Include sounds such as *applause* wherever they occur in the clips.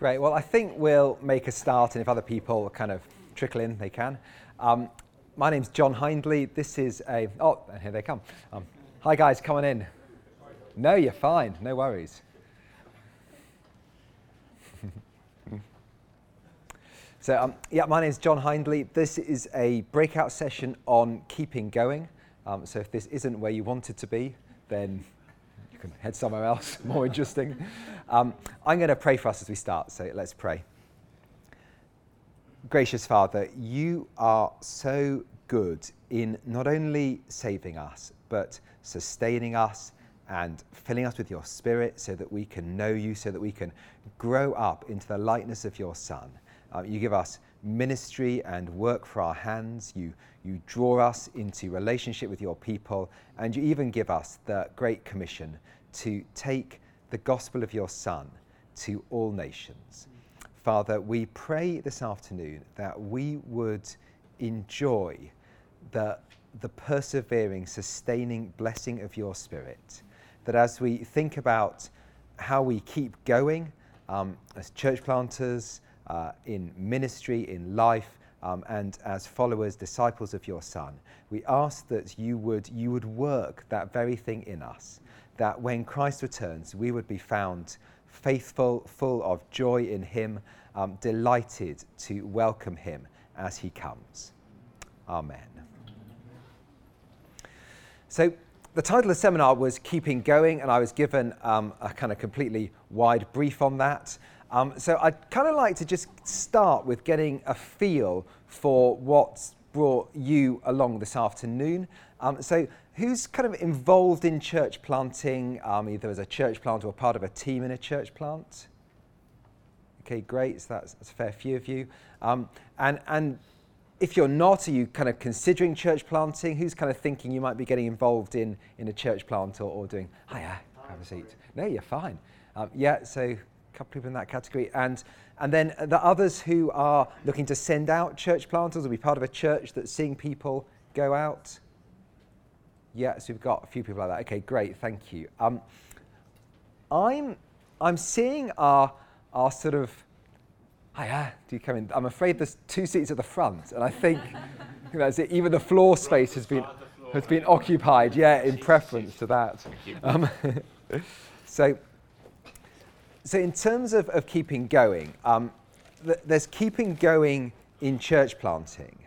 Great. Well, I think we'll make a start, and if other people kind of trickle in, they can. Um, my name's John Hindley. This is a. Oh, here they come. Um, hi, guys, come on in. No, you're fine. No worries. *laughs* so, um, yeah, my name's John Hindley. This is a breakout session on keeping going. Um, so, if this isn't where you wanted to be, then can head somewhere else *laughs* more interesting. Um, I'm going to pray for us as we start. So, let's pray. Gracious Father, you are so good in not only saving us, but sustaining us and filling us with your spirit so that we can know you, so that we can grow up into the likeness of your Son. Uh, you give us ministry and work for our hands. You, you draw us into relationship with your people, and you even give us the great commission to take the gospel of your Son to all nations. Father, we pray this afternoon that we would enjoy the, the persevering, sustaining blessing of your Spirit that as we think about how we keep going um, as church planters, uh, in ministry, in life, um, and as followers, disciples of your Son, we ask that you would, you would work that very thing in us, that when Christ returns, we would be found faithful, full of joy in Him, um, delighted to welcome Him as He comes. Amen. So, the title of the seminar was Keeping Going, and I was given um, a kind of completely wide brief on that. Um, so I'd kind of like to just start with getting a feel for what's brought you along this afternoon. Um, so who's kind of involved in church planting, um, either as a church plant or part of a team in a church plant? Okay, great. So that's, that's a fair few of you. Um, and, and if you're not, are you kind of considering church planting? Who's kind of thinking you might be getting involved in, in a church plant or, or doing, hiya, have a seat. No, you're fine. Um, yeah, so couple people in that category. And, and then the others who are looking to send out church planters or be part of a church that's seeing people go out. Yeah, so we've got a few people like that. Okay, great, thank you. Um, I'm, I'm seeing our, our sort of hiya, do you come in? I'm afraid there's two seats at the front, and I think you know, even the floor space has been has been occupied, yeah, in preference to that. Um, *laughs* so, so in terms of, of keeping going, um, th- there's keeping going in church planting,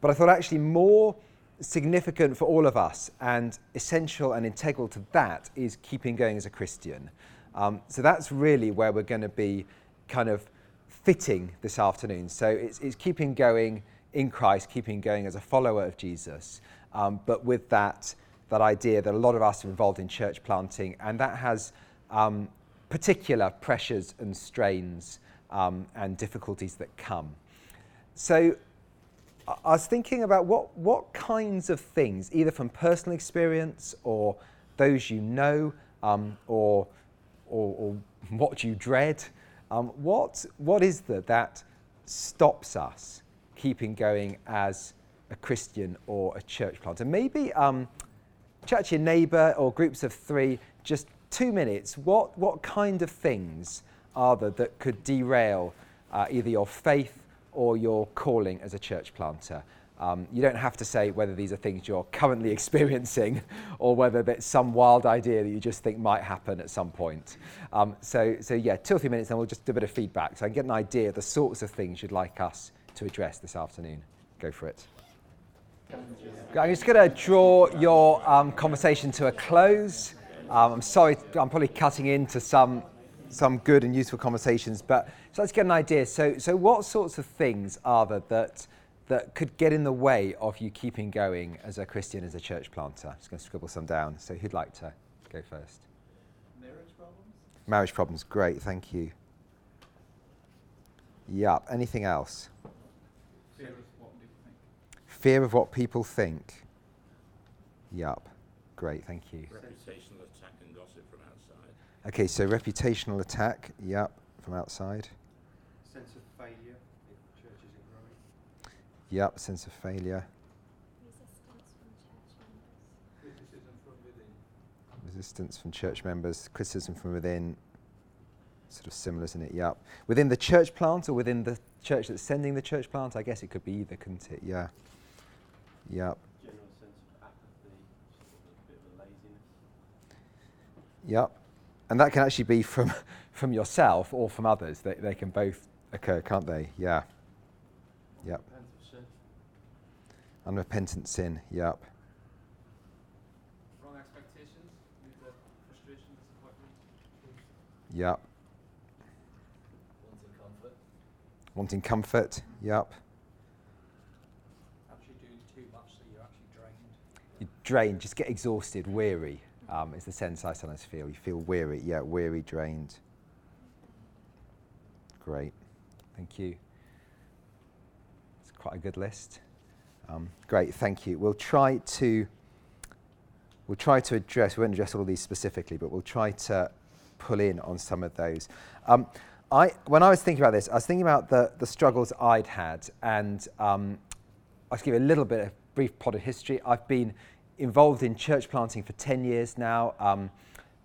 but I thought actually more significant for all of us and essential and integral to that is keeping going as a Christian. Um, so that's really where we're going to be kind of fitting this afternoon. So it's, it's keeping going in Christ, keeping going as a follower of Jesus, um, but with that, that idea that a lot of us are involved in church planting, and that has um, particular pressures and strains um, and difficulties that come. So I was thinking about what, what kinds of things, either from personal experience or those you know, um, or, or, or what you dread, um, what, what is that that stops us keeping going as a Christian or a church planter? Maybe um, to your neighbour or groups of three, just two minutes. What, what kind of things are there that could derail uh, either your faith or your calling as a church planter? Um, you don't have to say whether these are things you're currently *laughs* experiencing or whether it's some wild idea that you just think might happen at some point. Um, so, so, yeah, two or three minutes, and we'll just do a bit of feedback so I can get an idea of the sorts of things you'd like us to address this afternoon. Go for it. I'm just going to draw your um, conversation to a close. Um, I'm sorry, I'm probably cutting into some some good and useful conversations, but so let's get an idea. So, so what sorts of things are there that that could get in the way of you keeping going as a Christian, as a church planter? I'm just going to scribble some down. So, who'd like to go first? Marriage problems? Marriage problems, great, thank you. Yup, anything else? Fear of what people think. Fear of what people think. Yup, great, thank you. Reputational attack and gossip from outside. Okay, so reputational attack, yup, from outside. sense of failure if church isn't growing, Yup, sense of failure. criticism from within, Resistance from church members, criticism from within. sort of similar, isn't it? Yep. Within the church plant or within the church that's sending the church plant? I guess it could be either, couldn't it? Yeah. Yep. General sense of apathy, sort of a bit of a laziness. Yep. And that can actually be from, *laughs* from yourself or from others. They, they can both occur, can't they? Yeah. Yep. Unrepentant sin. Yep. Wrong expectations, frustration, disappointment. Yep. Wanting comfort. Wanting comfort. Yep. Actually doing too much so you're actually drained. You drain, just get exhausted, weary. Um, is the sense I sometimes feel. You feel weary. Yeah, weary, drained. Great. Thank you. It's quite a good list. Um, great, thank you. We'll try to we'll try to address. We won't address all of these specifically, but we'll try to pull in on some of those. Um, I, when I was thinking about this, I was thinking about the, the struggles I'd had, and um, I'll give you a little bit of brief potted history. I've been involved in church planting for 10 years now. Um,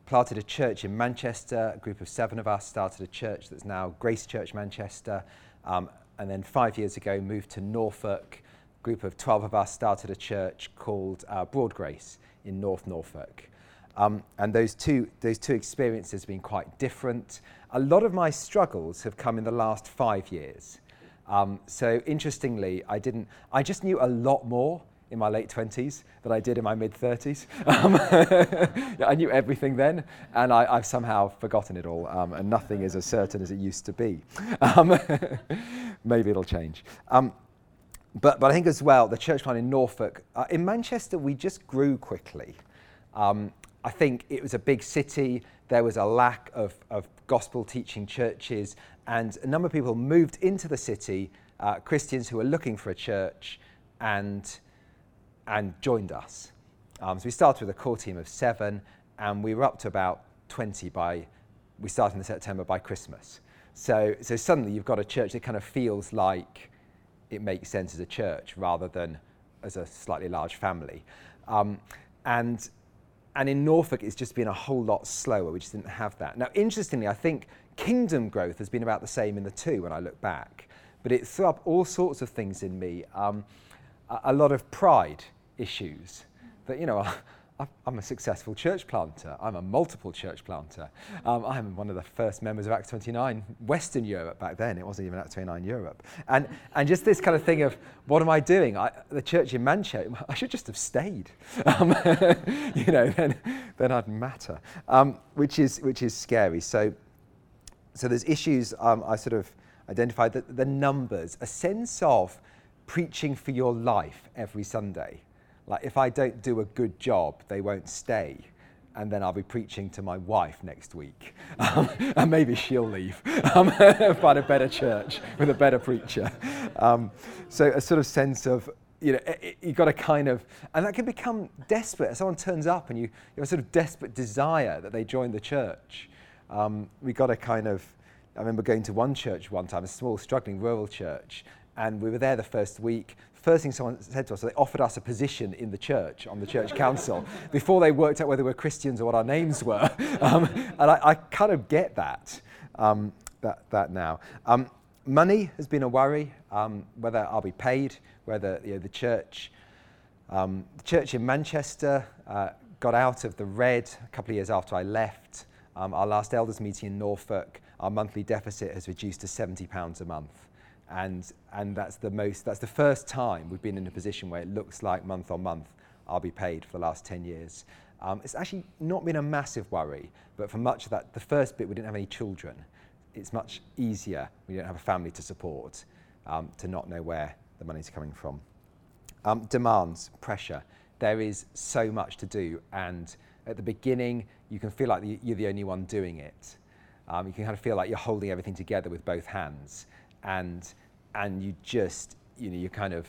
planted a church in Manchester. A group of seven of us started a church that's now Grace Church Manchester. Um, and then five years ago, moved to Norfolk. A group of 12 of us started a church called uh, Broad Grace in North Norfolk. Um, and those two, those two experiences have been quite different. A lot of my struggles have come in the last five years. Um, so interestingly, I didn't. I just knew a lot more in my late 20s than I did in my mid 30s. *laughs* Um, *laughs* yeah, I knew everything then, and I, I've somehow forgotten it all, um, and nothing is as certain as it used to be. *laughs* Um, maybe it'll change. Um, but, but I think as well, the church plant in Norfolk, uh, in Manchester, we just grew quickly. Um, I think it was a big city. There was a lack of, of gospel teaching churches, and a number of people moved into the city, uh, Christians who were looking for a church, and, and joined us. Um, so we started with a core team of seven, and we were up to about 20 by, we started in September by Christmas. So, so suddenly you've got a church that kind of feels like it makes sense as a church rather than as a slightly large family. Um, and and in Norfolk, it's just been a whole lot slower. We just didn't have that. Now, interestingly, I think kingdom growth has been about the same in the two when I look back. But it threw up all sorts of things in me. Um, a, lot of pride issues. That, you know, *laughs* I'm a successful church planter. I'm a multiple church planter. Um, I'm one of the first members of Acts 29 Western Europe back then. It wasn't even Acts 29 Europe. And, and just this kind of thing of, what am I doing? I, the church in Manchester, *laughs* I should just have stayed. *laughs* Um, you know, then, then I'd matter, um, which, is, which is scary. So, so there's issues um, I sort of identified, that the numbers, a sense of preaching for your life every Sunday. Like if I don't do a good job, they won't stay. And then I'll be preaching to my wife next week. Um, *laughs* and maybe she'll leave. *laughs* Um, *laughs* find a better church with a better preacher. Um, so a sort of sense of, you know, you've got to kind of, and that can become desperate. If someone turns up and you, you have a sort of desperate desire that they join the church. Um, we got to kind of, I remember going to one church one time, a small, struggling rural church, and we were there the first week. First thing someone said to us, they offered us a position in the church, on the church council, *laughs* before they worked out whether we were Christians or what our names were. *laughs* Um, and I, I, kind of get that, um, that, that now. Um, money has been a worry, um, whether I'll be paid, whether you know, the church, um, the church in Manchester uh, got out of the red a couple of years after I left. Um, our last elders meeting in Norfolk, our monthly deficit has reduced to £70 a month and and that's the most that's the first time we've been in a position where it looks like month on month I'll be paid for the last 10 years. Um, it's actually not been a massive worry, but for much of that, the first bit we didn't have any children. It's much easier when you don't have a family to support um, to not know where the money's coming from. Um, demands, pressure. There is so much to do, and at the beginning, you can feel like you're the only one doing it. Um, you can kind of feel like you're holding everything together with both hands, and and you just, you know, you're kind of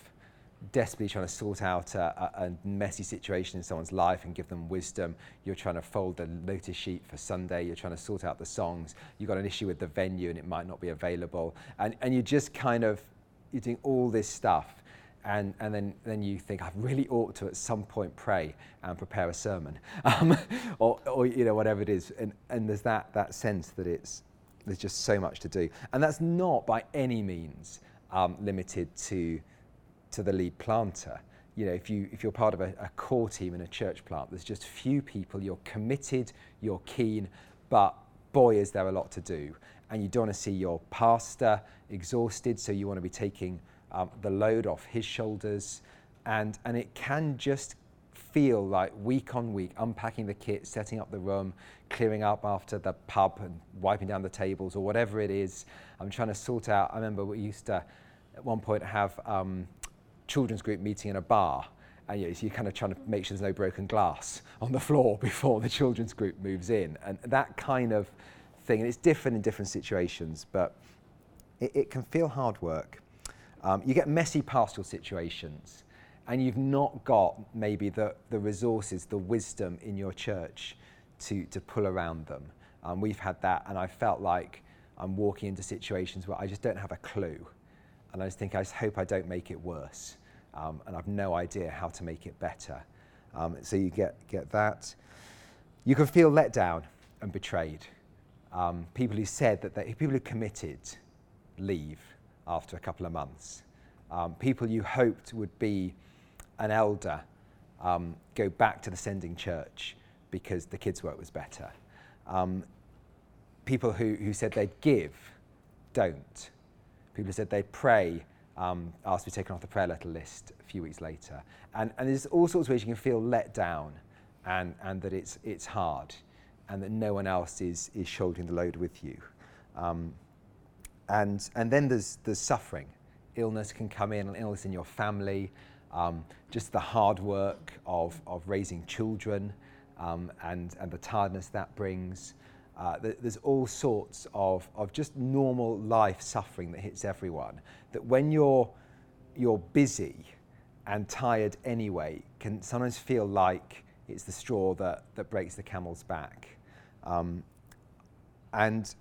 desperately trying to sort out a, a, a, messy situation in someone's life and give them wisdom. You're trying to fold the notice sheet for Sunday. You're trying to sort out the songs. You've got an issue with the venue and it might not be available. And, and you just kind of, you're doing all this stuff. And, and then, then you think, I really ought to at some point pray and prepare a sermon. *laughs* Um, or, or, you know, whatever it is. And, and there's that, that sense that it's, there's just so much to do. And that's not by any means um, limited to, to the lead planter. You know, if, you, if you're part of a, a core team in a church plant, there's just few people, you're committed, you're keen, but boy, is there a lot to do. And you don't want to see your pastor exhausted, so you want to be taking um, the load off his shoulders. And, and it can just feel like week on week, unpacking the kit, setting up the room, clearing up after the pub and wiping down the tables or whatever it is. I'm trying to sort out. I remember we used to, at one point, have um, children's group meeting in a bar. And you know, so you're kind of trying to make sure there's no broken glass on the floor *laughs* before the children's group moves in. And that kind of thing, and it's different in different situations, but it, it can feel hard work. Um, you get messy pastoral situations, and you've not got maybe the, the resources, the wisdom in your church to, to pull around them. Um, we've had that, and I felt like I'm walking into situations where I just don't have a clue. And I just think, I just hope I don't make it worse. Um, and I've no idea how to make it better. Um, so you get, get that. You can feel let down and betrayed. Um, people who said that they, people who committed leave after a couple of months. Um, people you hoped would be an elder um, go back to the sending church because the kids' work was better. Um, people who, who said they'd give don't. People said they'd pray um, asked to be taken off the prayer letter list a few weeks later. And, and there's all sorts of ways you can feel let down and, and that it's, it's hard and that no one else is, is shouldering the load with you. Um, and, and then there's, there's suffering. Illness can come in, illness in your family, um, just the hard work of, of raising children um, and, and the tiredness that brings. Uh, there's all sorts of, of just normal life suffering that hits everyone. That when you're, you're busy and tired anyway, can sometimes feel like it's the straw that, that breaks the camel's back. Um, and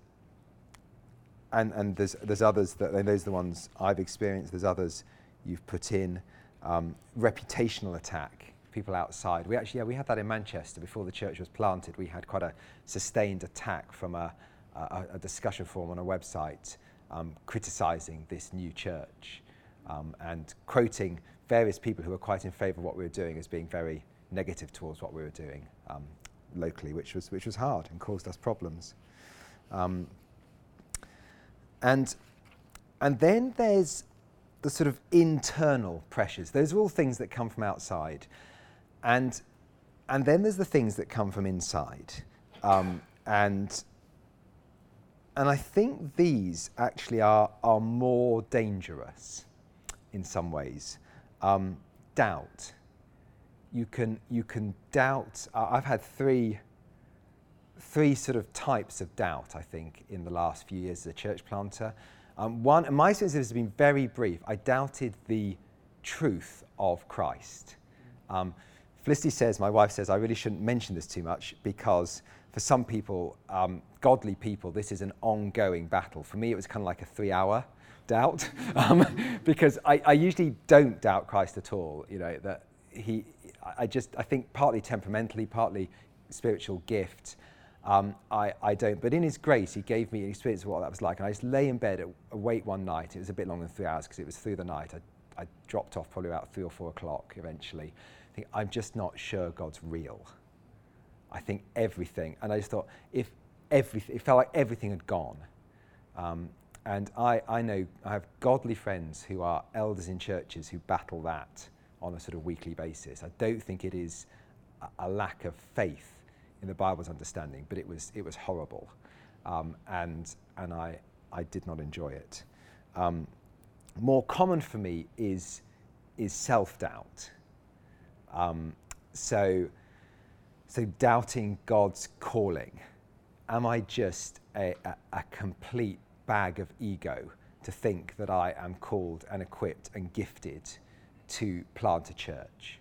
and, and there's, there's others that, those are the ones I've experienced, there's others you've put in. Um, reputational attack, people outside. We actually, yeah, we had that in Manchester before the church was planted. We had quite a sustained attack from a, a, a discussion forum on a website um, criticising this new church um, and quoting various people who were quite in favour of what we were doing as being very negative towards what we were doing. Um, locally, which was, which was hard and caused us problems. Um, and, and then there's the sort of internal pressures. Those are all things that come from outside. And, and then there's the things that come from inside. Um, and, and I think these actually are, are more dangerous in some ways. Um, doubt you can, you can doubt. Uh, I've had three, three sort of types of doubt, I think, in the last few years as a church planter. Um, one, and my experience has been very brief. I doubted the truth of Christ. Um, Felicity says, my wife says, I really shouldn't mention this too much because for some people, um, godly people, this is an ongoing battle. For me, it was kind of like a three hour doubt *laughs* um, because I, I, usually don't doubt Christ at all. You know, that he, I just, I think partly temperamentally, partly spiritual gift, um, I, I don't. But in His grace, He gave me an experience of what that was like. And I just lay in bed awake one night. It was a bit longer than three hours because it was through the night. I, I dropped off probably about three or four o'clock eventually. I think, I'm just not sure God's real. I think everything. And I just thought, if everything, it felt like everything had gone. Um, and I, I know I have godly friends who are elders in churches who battle that on a sort of weekly basis. I don't think it is a, a lack of faith in the Bible's understanding, but it was, it was horrible. Um, and and I, I did not enjoy it. Um, more common for me is, is self doubt. Um, so, so, doubting God's calling. Am I just a, a, a complete bag of ego to think that I am called and equipped and gifted to plant a church.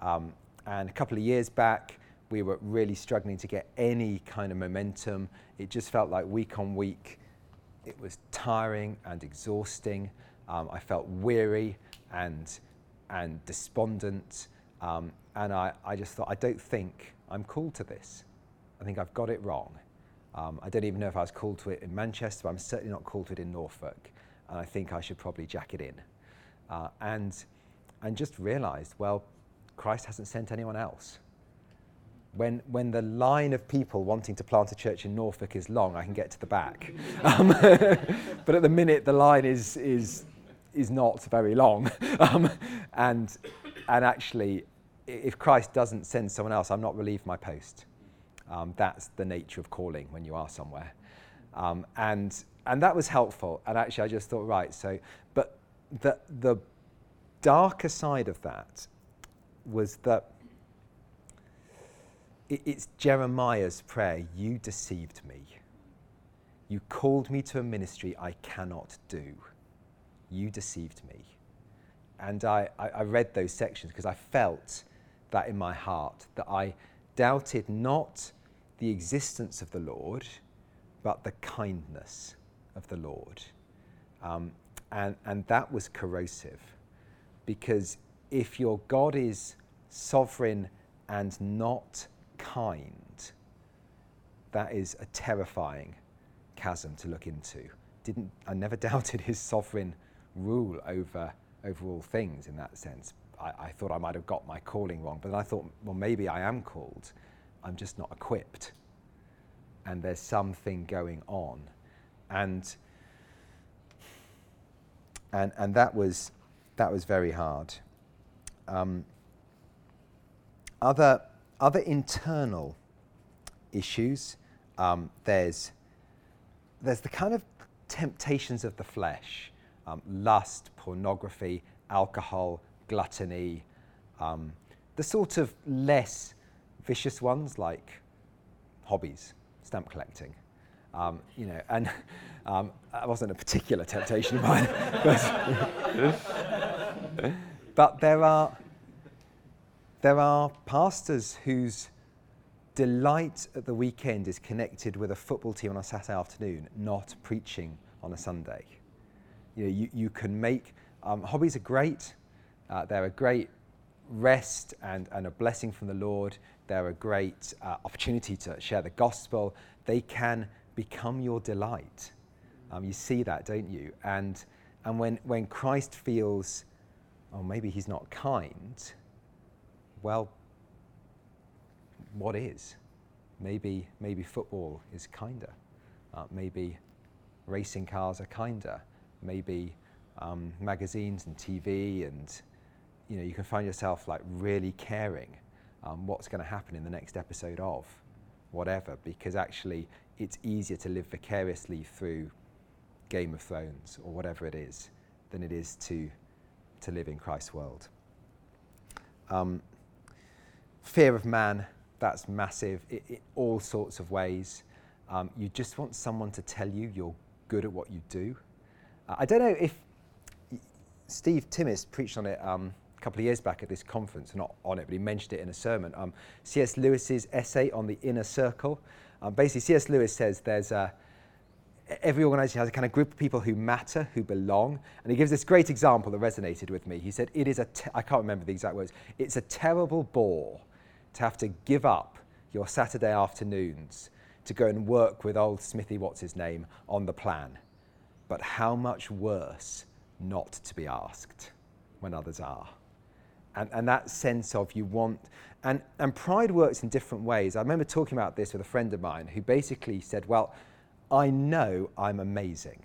Um, and a couple of years back, we were really struggling to get any kind of momentum. It just felt like week on week, it was tiring and exhausting. Um, I felt weary and, and despondent. Um, and I, I just thought, I don't think I'm called to this. I think I've got it wrong. Um, I don't even know if I was called to it in Manchester, but I'm certainly not called to it in Norfolk. And I think I should probably jack it in. Uh, and, and just realized, well, Christ hasn't sent anyone else. When, when the line of people wanting to plant a church in Norfolk is long, I can get to the back. *laughs* Um, *laughs* but at the minute, the line is, is, is not very long. *laughs* Um, and, and actually, if Christ doesn't send someone else, I'm not relieved my post. Um, that's the nature of calling when you are somewhere. Um, and, and that was helpful. And actually, I just thought, right, so, but the, the darker side of that was that it, it's Jeremiah's prayer you deceived me. You called me to a ministry I cannot do. You deceived me. And I, I, I read those sections because I felt that in my heart, that I doubted not the existence of the Lord, but the kindness of the Lord. Um, and, and that was corrosive because if your God is sovereign and not kind, that is a terrifying chasm to look into. Didn't, I never *laughs* doubted his sovereign rule over, over all things in that sense. I, I thought I might have got my calling wrong, but then I thought, well, maybe I am called. I'm just not equipped. And there's something going on. And, and, and that, was, that was very hard. Um, other, other internal issues, um, there's, there's the kind of temptations of the flesh um, lust, pornography, alcohol, gluttony, um, the sort of less vicious ones like hobbies, stamp collecting. Um, you know, and um, that wasn't a particular temptation of mine. *laughs* but, but there are there are pastors whose delight at the weekend is connected with a football team on a Saturday afternoon, not preaching on a Sunday. You know, you, you can make um, hobbies are great. Uh, they're a great rest and, and a blessing from the Lord. They're a great uh, opportunity to share the gospel. They can become your delight. Um, you see that, don't you? And, and when, when Christ feels, oh, maybe he's not kind, well, what is? Maybe, maybe football is kinder. Uh, maybe racing cars are kinder. Maybe um, magazines and TV and you know you can find yourself like really caring um, what's going to happen in the next episode of whatever because actually it's easier to live vicariously through Game of Thrones or whatever it is than it is to to live in Christ's world. Um, fear of man, that's massive in all sorts of ways. Um, you just want someone to tell you you're good at what you do. Uh, I don't know if Steve Timmis preached on it um, couple of years back at this conference, not on it, but he mentioned it in a sermon. Um, C.S. Lewis's essay on the inner circle. Um, basically, C.S. Lewis says there's a every organization has a kind of group of people who matter, who belong. And he gives this great example that resonated with me. He said, It is a, te- I can't remember the exact words, it's a terrible bore to have to give up your Saturday afternoons to go and work with old Smithy, what's his name, on the plan. But how much worse not to be asked when others are? And, and that sense of you want, and, and pride works in different ways. I remember talking about this with a friend of mine who basically said, Well, I know I'm amazing.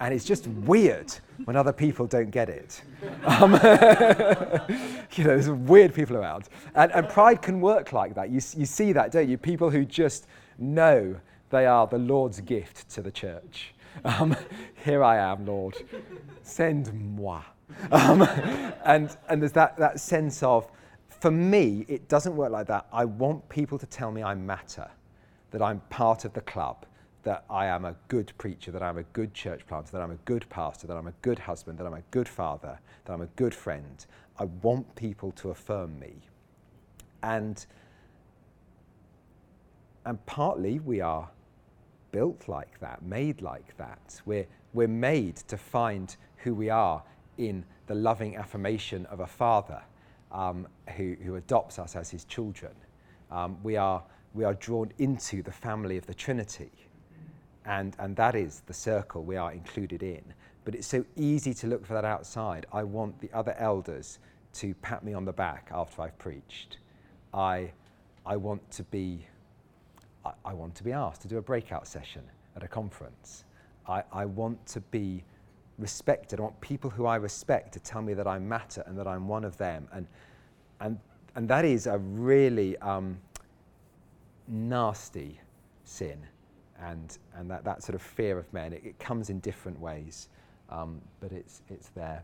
And it's just weird when other people don't get it. Um, *laughs* you know, there's weird people around. And, and pride can work like that. You, you see that, don't you? People who just know they are the Lord's gift to the church. Um, *laughs* here I am, Lord. Send moi. *laughs* Um, and, and there's that, that sense of, for me, it doesn't work like that. I want people to tell me I matter, that I'm part of the club, that I am a good preacher, that I'm a good church planter, that I'm a good pastor, that I'm a good husband, that I'm a good father, that I'm a good friend. I want people to affirm me. And, and partly we are built like that, made like that. We're, we're made to find who we are in the loving affirmation of a father um, who, who adopts us as his children. Um, we, are, we are drawn into the family of the Trinity, and, and that is the circle we are included in. But it's so easy to look for that outside. I want the other elders to pat me on the back after I've preached. I, I want to be I, I want to be asked to do a breakout session at a conference. I, I want to be respected. I want people who I respect to tell me that I matter and that I'm one of them. And, and, and that is a really um, nasty sin. And, and that, that sort of fear of men, it, it comes in different ways, um, but it's, it's there.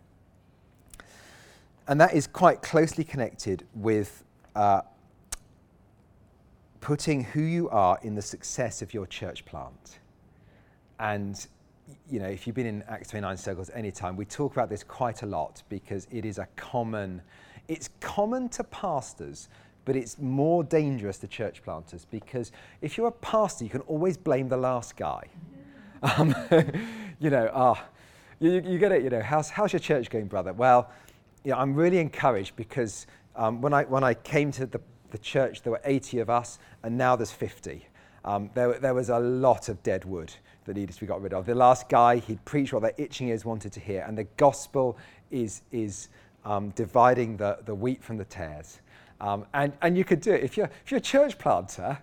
And that is quite closely connected with uh, putting who you are in the success of your church plant. And you know, if you've been in Acts 29 circles any time, we talk about this quite a lot because it is a common, it's common to pastors, but it's more dangerous to church planters because if you're a pastor, you can always blame the last guy. *laughs* Um, *laughs* you know, ah, oh, you, you, get it, you know, how's, how's your church going, brother? Well, you know, I'm really encouraged because um, when, I, when I came to the, the church, there were 80 of us, and now there's 50. Um, there, there was a lot of dead wood that needed to be got rid of. The last guy, he'd preached what their itching ears wanted to hear, and the gospel is, is um, dividing the, the wheat from the tares. Um, and, and you could do it. If you're, if you're a church planter,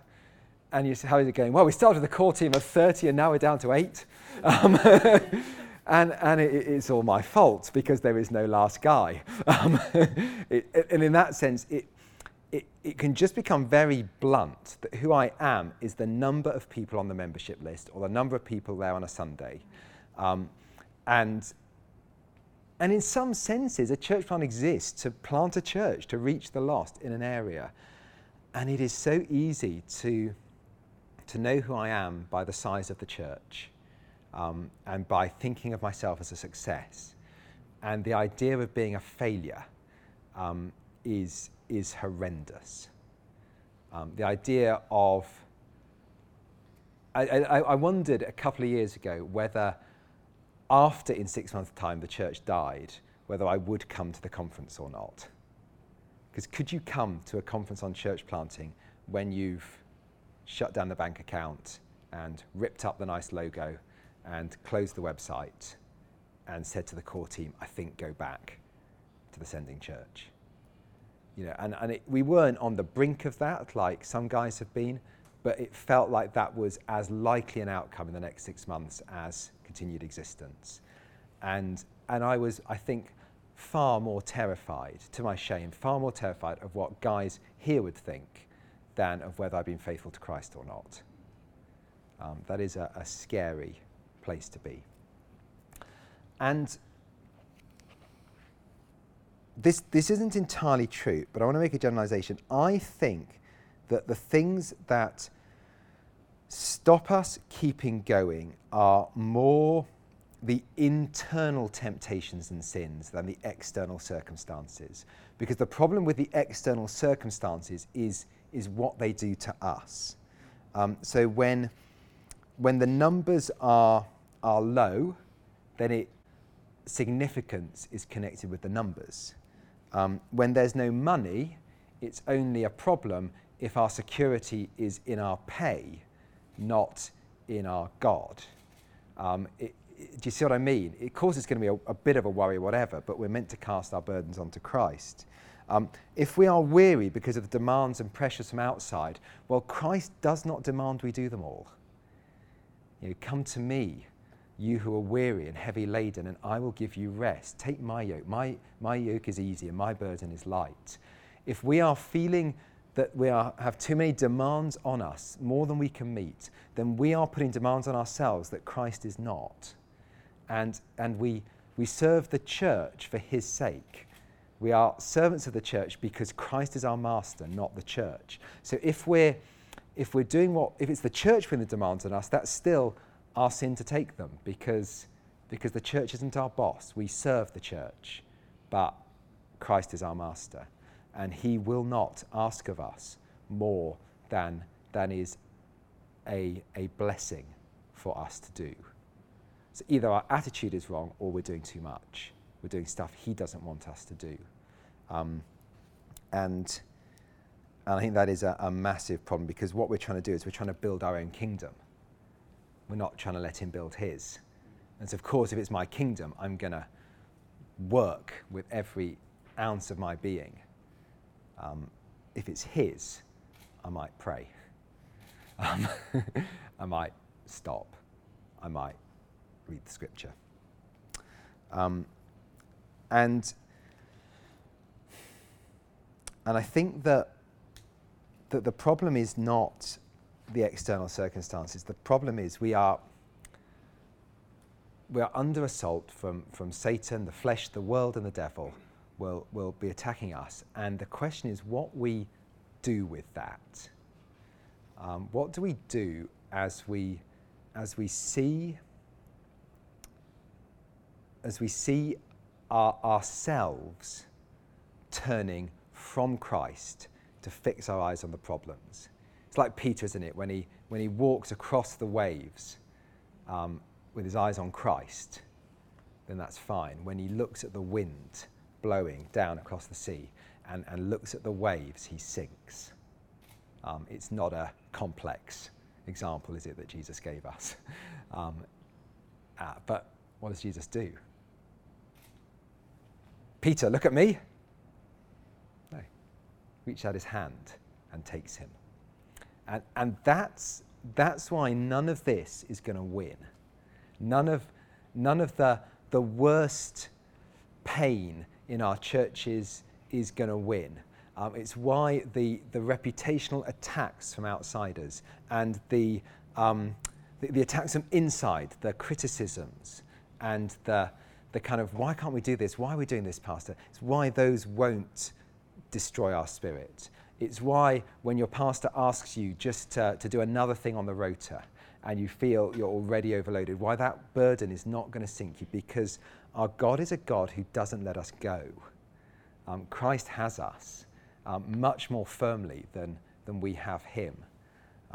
and you say, how is it going? Well, we started with a core team of 30, and now we're down to eight. *laughs* Um, and, and it, it's all my fault because there is no last guy. *laughs* Um, it, and in that sense, it, it, it can just become very blunt that who I am is the number of people on the membership list or the number of people there on a Sunday. Um, and, and in some senses, a church plant exists to plant a church, to reach the lost in an area. And it is so easy to, to know who I am by the size of the church um, and by thinking of myself as a success. And the idea of being a failure um, is, is horrendous. Um, the idea of, I, I, I wondered a couple of years ago whether after in six months' time the church died, whether I would come to the conference or not. Because could you come to a conference on church planting when you've shut down the bank account and ripped up the nice logo and closed the website and said to the core team, I think go back to the sending church? You know, and, and it, we weren't on the brink of that like some guys have been, but it felt like that was as likely an outcome in the next six months as continued existence. And, and I was, I think, far more terrified, to my shame, far more terrified of what guys here would think than of whether I've been faithful to Christ or not. Um, that is a, a scary place to be. And this, this isn't entirely true, but I want to make a generalization. I think that the things that stop us keeping going are more the internal temptations and sins than the external circumstances. Because the problem with the external circumstances is, is what they do to us. Um, so when, when the numbers are, are low, then it, significance is connected with the numbers. Um, when there's no money, it's only a problem if our security is in our pay, not in our God. Um, it, it, do you see what I mean? Of course, it's going to be a, a, bit of a worry, whatever, but we're meant to cast our burdens onto Christ. Um, if we are weary because of the demands and pressures from outside, well, Christ does not demand we do them all. You know, come to me, you who are weary and heavy laden, and I will give you rest. Take my yoke. My, my yoke is easy and my burden is light. If we are feeling that we are, have too many demands on us, more than we can meet, then we are putting demands on ourselves that Christ is not. And, and we, we serve the church for his sake. We are servants of the church because Christ is our master, not the church. So if we're, if we're doing what, if it's the church putting the demands on us, that's still our sin to take them because, because the church isn't our boss. We serve the church, but Christ is our master. And he will not ask of us more than, than is a, a blessing for us to do. So either our attitude is wrong or we're doing too much. We're doing stuff he doesn't want us to do. Um, and And I think that is a, a massive problem because what we're trying to do is we're trying to build our own kingdom. We're not trying to let him build his. And so, of course, if it's my kingdom, I'm going to work with every ounce of my being. Um, if it's his, I might pray. Um, *laughs* I might stop. I might read the scripture. Um, and, and I think that, that the problem is not the external circumstances. The problem is we are, we are under assault from, from Satan, the flesh, the world, and the devil will, will be attacking us. And the question is what we do with that. Um, what do we do as we, as we see as we see our, ourselves turning from Christ to fix our eyes on the problems. It's like Peter, isn't it, when he, when he walks across the waves um, with his eyes on Christ, then that's fine. When he looks at the wind blowing down across the sea and, and looks at the waves, he sinks. Um, it's not a complex example, is it, that Jesus gave us? *laughs* Um, uh, but what does Jesus do? Peter, look at me. No. Reach out his hand and takes him. And, and that's, that's why none of this is going to win. None of, none of the, the worst pain in our churches is going to win. Um, it's why the, the reputational attacks from outsiders and the, um, the, the attacks from inside, the criticisms and the, the kind of why can't we do this? Why are we doing this, Pastor? It's why those won't destroy our spirit. It's why when your pastor asks you just to, to do another thing on the rota and you feel you're already overloaded, why that burden is not going to sink you because our God is a God who doesn't let us go. Um, Christ has us um, much more firmly than, than we have him.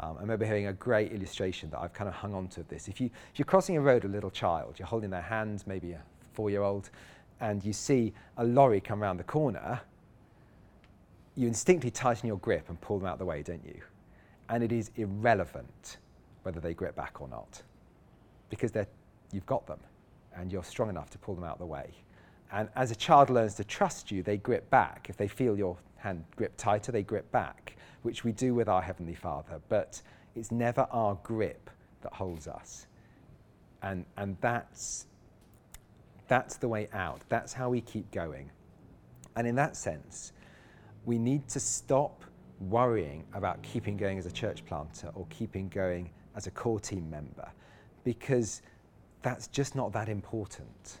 Um, I remember hearing a great illustration that I've kind of hung on to of this. If, you, if you're crossing a road, a little child, you're holding their hand, maybe a four year old, and you see a lorry come around the corner, you instinctively tighten your grip and pull them out of the way, don't you? And it is irrelevant whether they grip back or not, because you've got them and you're strong enough to pull them out of the way. And as a child learns to trust you, they grip back. If they feel your hand grip tighter, they grip back, which we do with our Heavenly Father. But it's never our grip that holds us. And, and that's that's the way out. That's how we keep going. And in that sense, we need to stop worrying about keeping going as a church planter or keeping going as a core team member because that's just not that important.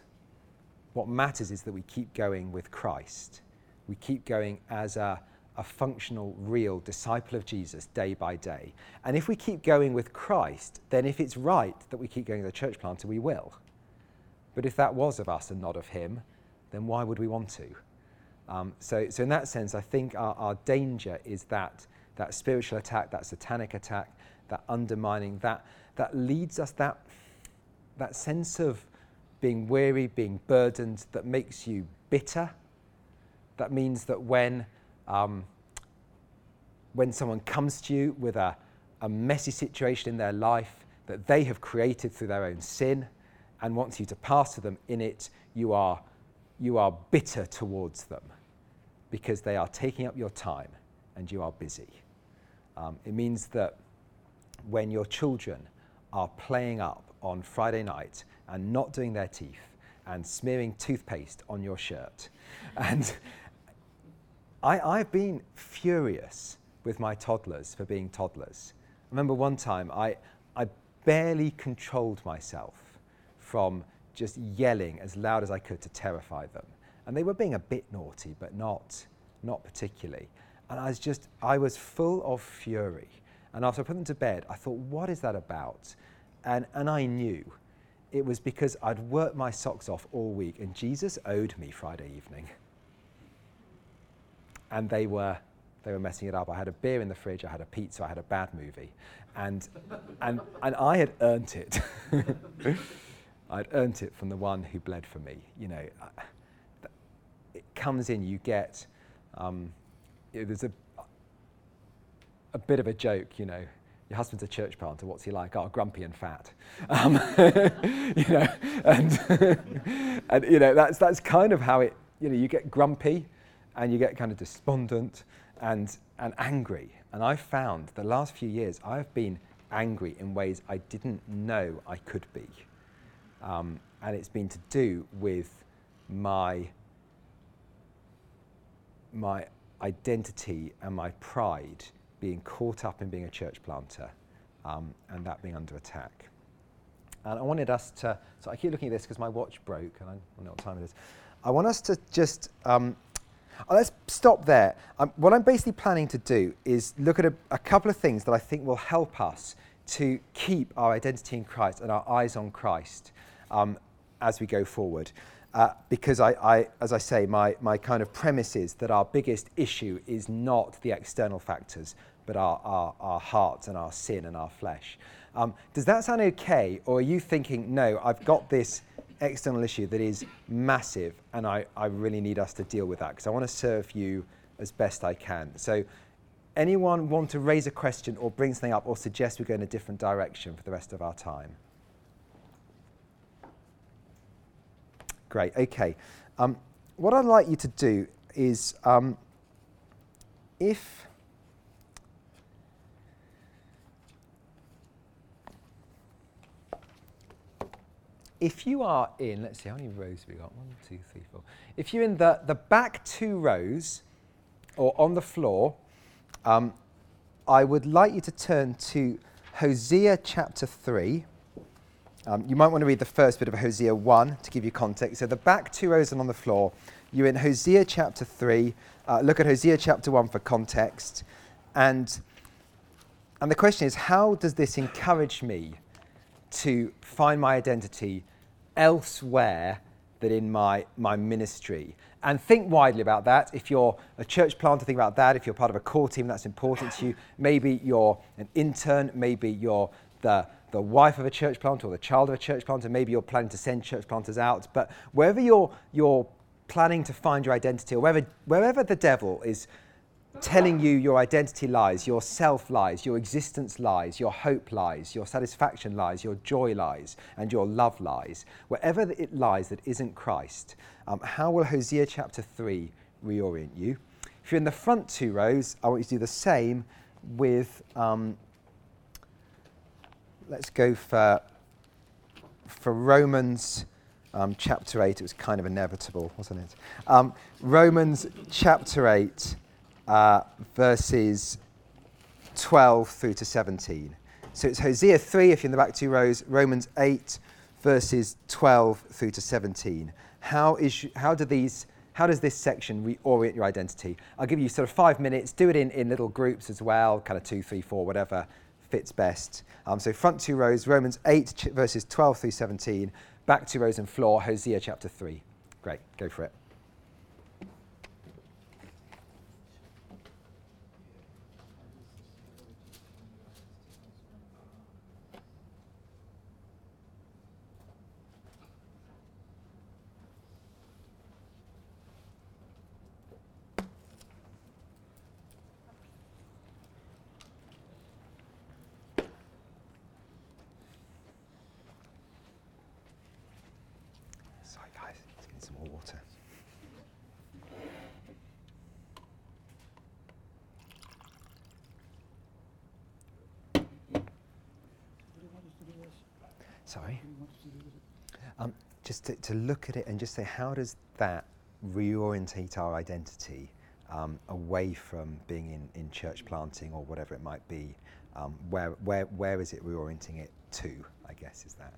What matters is that we keep going with Christ. We keep going as a, a functional, real disciple of Jesus day by day. And if we keep going with Christ, then if it's right that we keep going as a church planter, we will. But if that was of us and not of him, then why would we want to? Um, so, so in that sense, I think our, our danger is that, that spiritual attack, that satanic attack, that undermining, that, that leads us, that, that sense of being weary, being burdened, that makes you bitter. That means that when, um, when someone comes to you with a, a messy situation in their life that they have created through their own sin, and wants you to pass to them in it, you are, you are bitter towards them because they are taking up your time and you are busy. Um, it means that when your children are playing up on Friday night and not doing their teeth and smearing toothpaste on your shirt, *laughs* and I, I've been furious with my toddlers for being toddlers. I remember one time I, I barely controlled myself from just yelling as loud as I could to terrify them. And they were being a bit naughty, but not, not particularly. And I was just, I was full of fury. And after I put them to bed, I thought, what is that about? And, and I knew it was because I'd worked my socks off all week, and Jesus owed me Friday evening. And they were, they were messing it up. I had a beer in the fridge, I had a pizza, I had a bad movie. And, and, and I had earned it. *laughs* I'd earned it from the one who bled for me. You know, it comes in, you get, um, there's a, a bit of a joke, you know. Your husband's a church planter. What's he like? Oh, grumpy and fat. *laughs* Um, *laughs* you know, and, *laughs* and you know that's that's kind of how it. You know, you get grumpy, and you get kind of despondent and and angry. And I found the last few years I've been angry in ways I didn't know I could be, um, and it's been to do with my my identity and my pride being caught up in being a church planter um, and that being under attack. And I wanted us to, so I keep looking at this because my watch broke and I don't know what time it is. I want us to just, um, oh, let's stop there. Um, what I'm basically planning to do is look at a, a couple of things that I think will help us to keep our identity in Christ and our eyes on Christ um, as we go forward. Uh, because I, I, as I say, my, my kind of premise is that our biggest issue is not the external factors, but our, our, our hearts and our sin and our flesh. Um, does that sound okay? Or are you thinking, no, I've got this external issue that is massive and I, I really need us to deal with that because I want to serve you as best I can. So, anyone want to raise a question or bring something up or suggest we go in a different direction for the rest of our time? Great, okay. Um, what I'd like you to do is um, if if you are in, let's see, how many rows have we got? One, two, three, four. If you're in the, the back two rows or on the floor, um, I would like you to turn to Hosea chapter 3. Um, you might want to read the first bit of Hosea 1 to give you context. So the back two rows and on the floor, you're in Hosea chapter 3. Uh, look at Hosea chapter 1 for context. And, and the question is, how does this encourage me to find my identity elsewhere than in my, my ministry? And think widely about that. If you're a church planter, think about that. If you're part of a core team, that's important to you. Maybe you're an intern, maybe you're the the wife of a church planter or the child of a church planter. Maybe you're planning to send church planters out. But wherever you're, you're planning to find your identity, or wherever, wherever the devil is telling you your identity lies, your self lies, your existence lies, your hope lies, your satisfaction lies, your joy lies, and your love lies, wherever it lies that isn't Christ, um, how will Hosea chapter 3 reorient you? If you're in the front two rows, I want you to do the same with. Um, let's go for, for Romans um, chapter 8. It was kind of inevitable, wasn't it? Um, Romans chapter 8, uh, verses 12 through to 17. So it's Hosea 3, if you're in the back two rows, Romans 8, verses 12 through to 17. How, is, how, do these, how does this section reorient your identity? I'll give you sort of five minutes. Do it in, in little groups as well, kind of two, three, four, whatever fits best. Um, so front two rows, Romans 8, verses 12 through 17. Back two rows and floor, Hosea chapter 3. Great, go for it. Sorry, guys, let's get some more water. Sorry? Um, just to, to look at it and just say, how does that reorientate our identity um, away from being in, in church planting or whatever it might be? Um, where, where, where is it reorienting it to, I guess, is that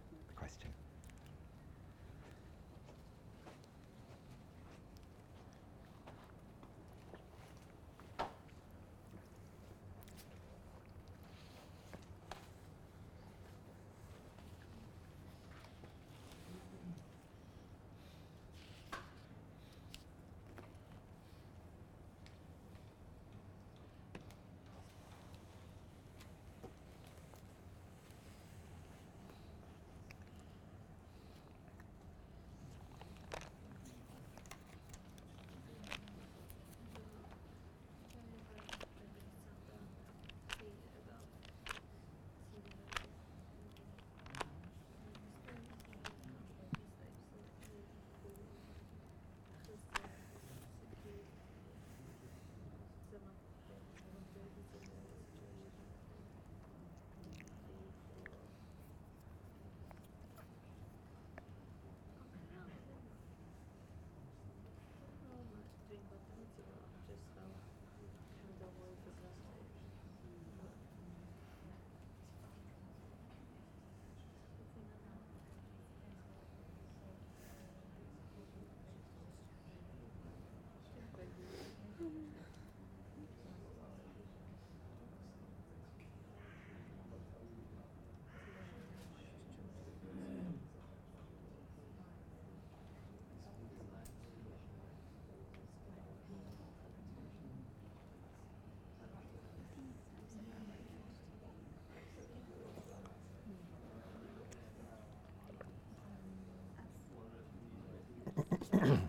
mm *clears throat*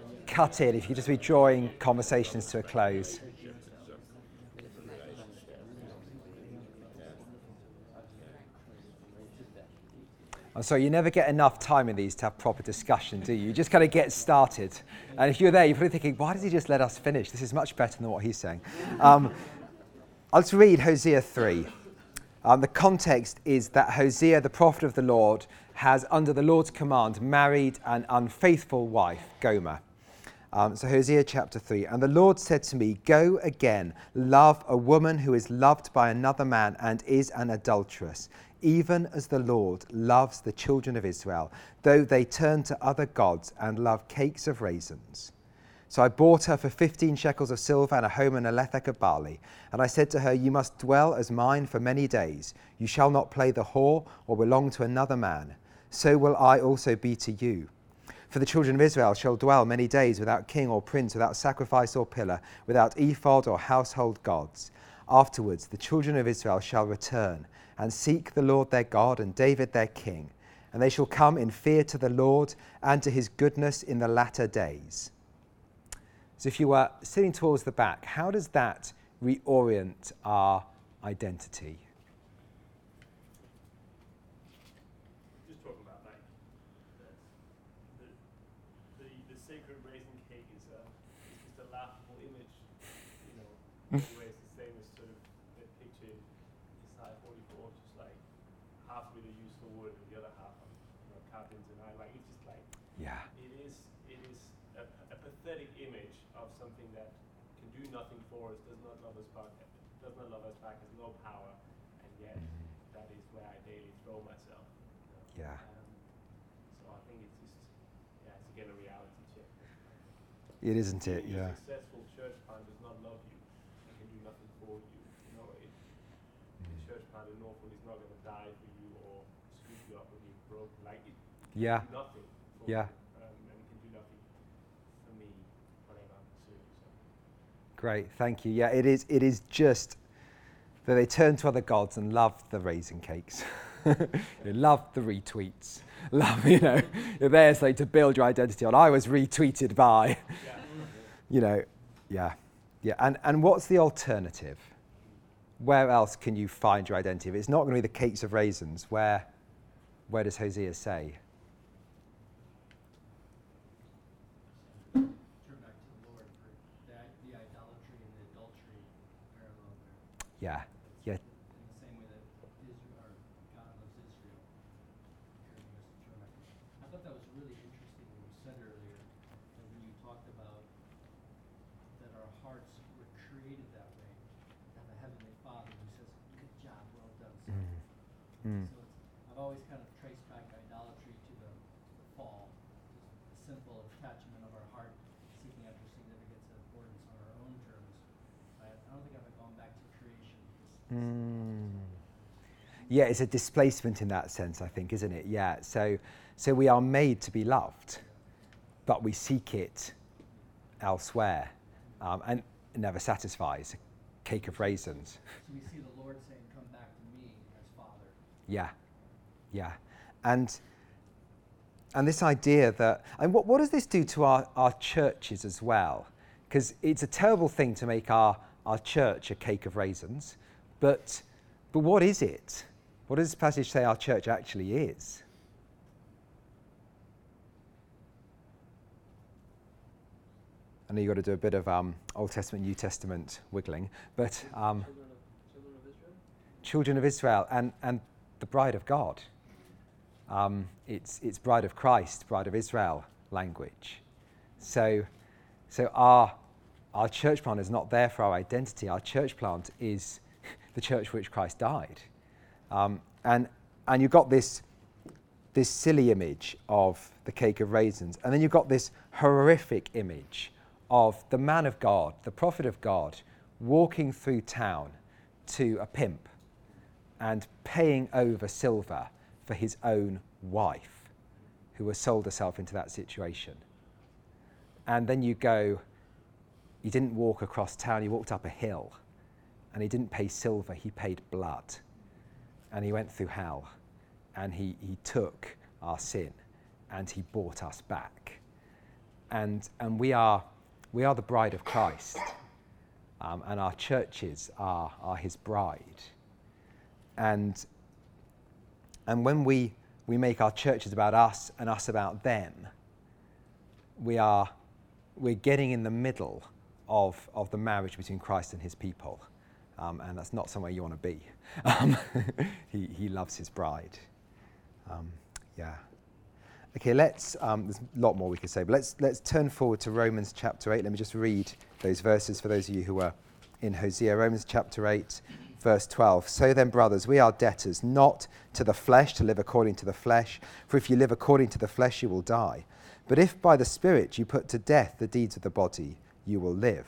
cut in if you just be drawing conversations to a close. I'm sorry, you never get enough time in these to have proper discussion, do you? You just kind of get started. And if you're there, you're probably thinking, why does he just let us finish? This is much better than what he's saying. Um, I'll just read Hosea 3. Um, the context is that Hosea, the prophet of the Lord, has, under the Lord's command, married an unfaithful wife, Gomer. Um, so, Hosea chapter 3. And the Lord said to me, Go again, love a woman who is loved by another man and is an adulteress, even as the Lord loves the children of Israel, though they turn to other gods and love cakes of raisins. So I bought her for 15 shekels of silver and a homer and a lethech of barley. And I said to her, You must dwell as mine for many days. You shall not play the whore or belong to another man. So will I also be to you. For the children of Israel shall dwell many days without king or prince, without sacrifice or pillar, without ephod or household gods. Afterwards, the children of Israel shall return and seek the Lord their God and David their king. And they shall come in fear to the Lord and to his goodness in the latter days. So, if you were sitting towards the back, how does that reorient our identity? just talking about like the the the, the sacred raisin cake is a is just a laughable image, you know. in a way it's the same as sort of the picture in Isaiah 44, just like half with a useful word and the other half on you know, carved into nine. Like it's just like Yeah. it is it is a, a pathetic image of something that can do nothing for us, does not love us back, does not love us back, has no power, and yet that is where I daily throw myself. you know. Yeah. Um, so I think it's just yeah, it's again a reality check. It isn't it? Yeah. Successful church plant does not love you and can do nothing for you. You know, it, the church plant in Norfolk is not going to die for you or scoop you up when you're broken. Like it, it can Yeah. do nothing for Yeah. you, um, and can do nothing for me, whatever I'm pursuing. So. Great, thank you. Yeah, it is. It is just that they turn to other gods and love the raisin cakes, *laughs* you love the retweets, *laughs* love you know. You're there so to build your identity on. I was retweeted by, Yeah. *laughs* you know, yeah, yeah. And and what's the alternative? Where else can you find your identity? If it's not going to be the cakes of raisins, where where does Hosea say? Turn back to the Lord for the, the idolatry and the adultery parallel there. Yeah, yeah, In the same way that Israel, or God loves Israel, encouraging us to turn back. I thought that was really interesting what you said earlier, that when you talked about that our hearts were created that way, and the Heavenly Father who says, good job, well done, son. Mm. So it's, I've always kind of traced back idolatry to the, to the fall, just a simple attachment of our heart, seeking after significance and importance on our own terms. I, I don't think I've gone back to creation. This, Mm. Yeah, it's a displacement in that sense, I think, isn't it? Yeah. So, so we are made to be loved, but we seek it elsewhere, um, and it never satisfies. A cake of raisins. So we see the Lord saying, "Come back to me as Father." Yeah, yeah, and and this idea that and what what does this do to our our churches as well? Because it's a terrible thing to make our our church a cake of raisins, but but what is it? What does this passage say our church actually is? I know you've got to do a bit of um, Old Testament, New Testament wiggling, but um, Children of children of Israel. children of Israel and, and the bride of God. Um, it's, it's bride of Christ, bride of Israel language. So, so our, our church plant is not there for our identity. Our church plant is *laughs* the church for which Christ died. Um, and, and you've got this, this silly image of the cake of raisins. And then you've got this horrific image of the man of God, the prophet of God, walking through town to a pimp and paying over silver for his own wife, who has sold herself into that situation. And then you go, he didn't walk across town, he walked up a hill. And he didn't pay silver, he paid blood. And he went through hell. And he, he took our sin and he bought us back. And, and we, are, we are the bride of Christ. Um, and our churches are, are his bride. And, and when we, we make our churches about us and us about them, we are, we're getting in the middle of, of the marriage between Christ and his people. Um, and that's not somewhere you want to be. *laughs* Um, he, he loves his bride. Um, yeah. Okay, let's, um, there's a lot more we could say, but let's, let's turn forward to Romans chapter 8. Let me just read those verses for those of you who are in Hosea. Romans chapter 8, verse 12. So then, brothers, we are debtors, not to the flesh, to live according to the flesh. For if you live according to the flesh, you will die. But if by the Spirit you put to death the deeds of the body, you will live.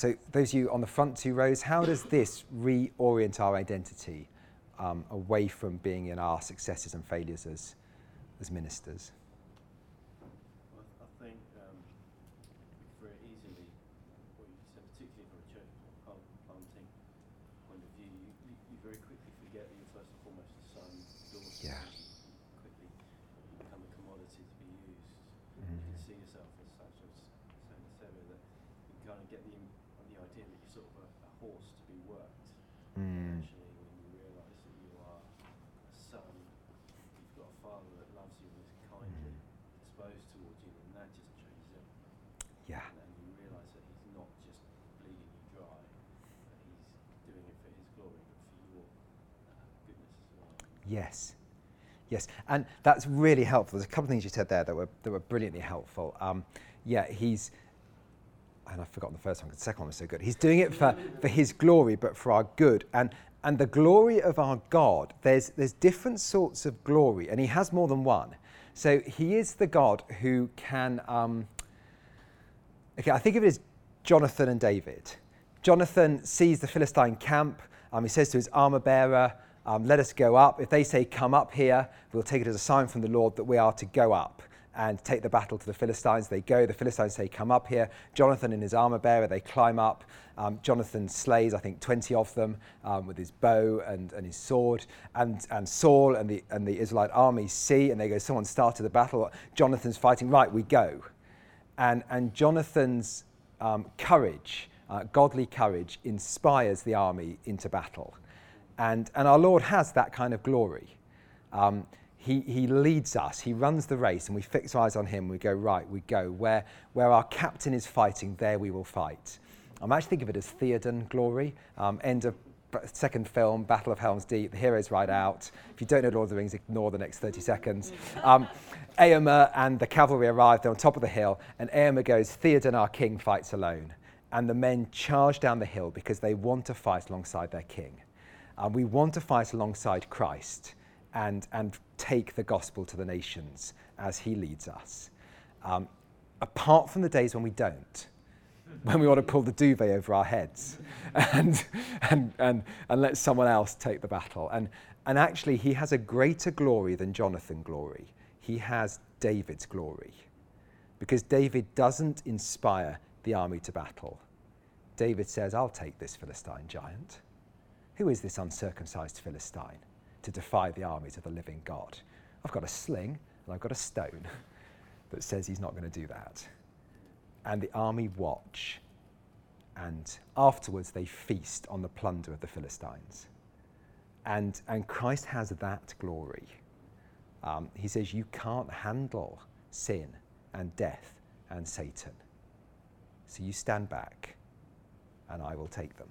So, those of you on the front two rows, how does this reorient our identity um, away from being in our successes and failures as, as ministers? Well, I think um, very easily, what you said, particularly from a church plant- planting point of view, you, you, you very quickly forget that you're first and foremost a son, daughter. Yeah. You quickly see yourself as such. I was saying to Sarah that you kind of get the, im- the idea that you're sort of a, a horse to be worked. Mm. Actually, when you realise that you are a son, you've got a father that loves you and is kindly disposed towards you, and that just changes everything. Yeah. And, and you realise that he's not just bleeding you dry, that he's doing it for his glory, but for your uh, goodness as well. Yes. Yes. And that's really helpful. There's a couple of things you said there that were, that were brilliantly helpful. Um, yeah, he's, and I've forgotten the first one because the second one was so good. He's doing it for, for his glory, but for our good. And, and the glory of our God, there's, there's different sorts of glory, and he has more than one. So he is the God who can, um, okay, I think of it as Jonathan and David. Jonathan sees the Philistine camp. Um, he says to his armor bearer, um, Let us go up. If they say, Come up here, we'll take it as a sign from the Lord that we are to go up and take the battle to the Philistines. They go. The Philistines say, Come up here. Jonathan and his armor bearer, they climb up. Um, Jonathan slays, I think, 20 of them um, with his bow and, and his sword. And, and Saul and the, and the Israelite army see, and they go, Someone started the battle. Jonathan's fighting. Right, we go. And, and Jonathan's um, courage, uh, godly courage, inspires the army into battle. And, and our Lord has that kind of glory. Um, he, he leads us, he runs the race, and we fix our eyes on him. We go, right, we go. Where, where our captain is fighting, there we will fight. I'm actually thinking of it as Theoden glory. Um, end of second film, Battle of Helm's Deep, the heroes ride out. If you don't know Lord of the Rings, ignore the next 30 seconds. Um, Eomer and the cavalry arrive, they're on top of the hill, and Eomer goes, Theoden, our king, fights alone. And the men charge down the hill because they want to fight alongside their king. Um, we want to fight alongside Christ and, and take the gospel to the nations as he leads us. Um, apart from the days when we don't, when we want to pull the duvet over our heads and, and, and, and let someone else take the battle. And, and actually, he has a greater glory than Jonathan glory. He has David's glory because David doesn't inspire the army to battle. David says, I'll take this Philistine giant. Who is this uncircumcised Philistine to defy the armies of the living God? I've got a sling and I've got a stone *laughs* that says he's not going to do that. And the army watch, and afterwards they feast on the plunder of the Philistines. And, and Christ has that glory. Um, he says, You can't handle sin and death and Satan. So you stand back, and I will take them,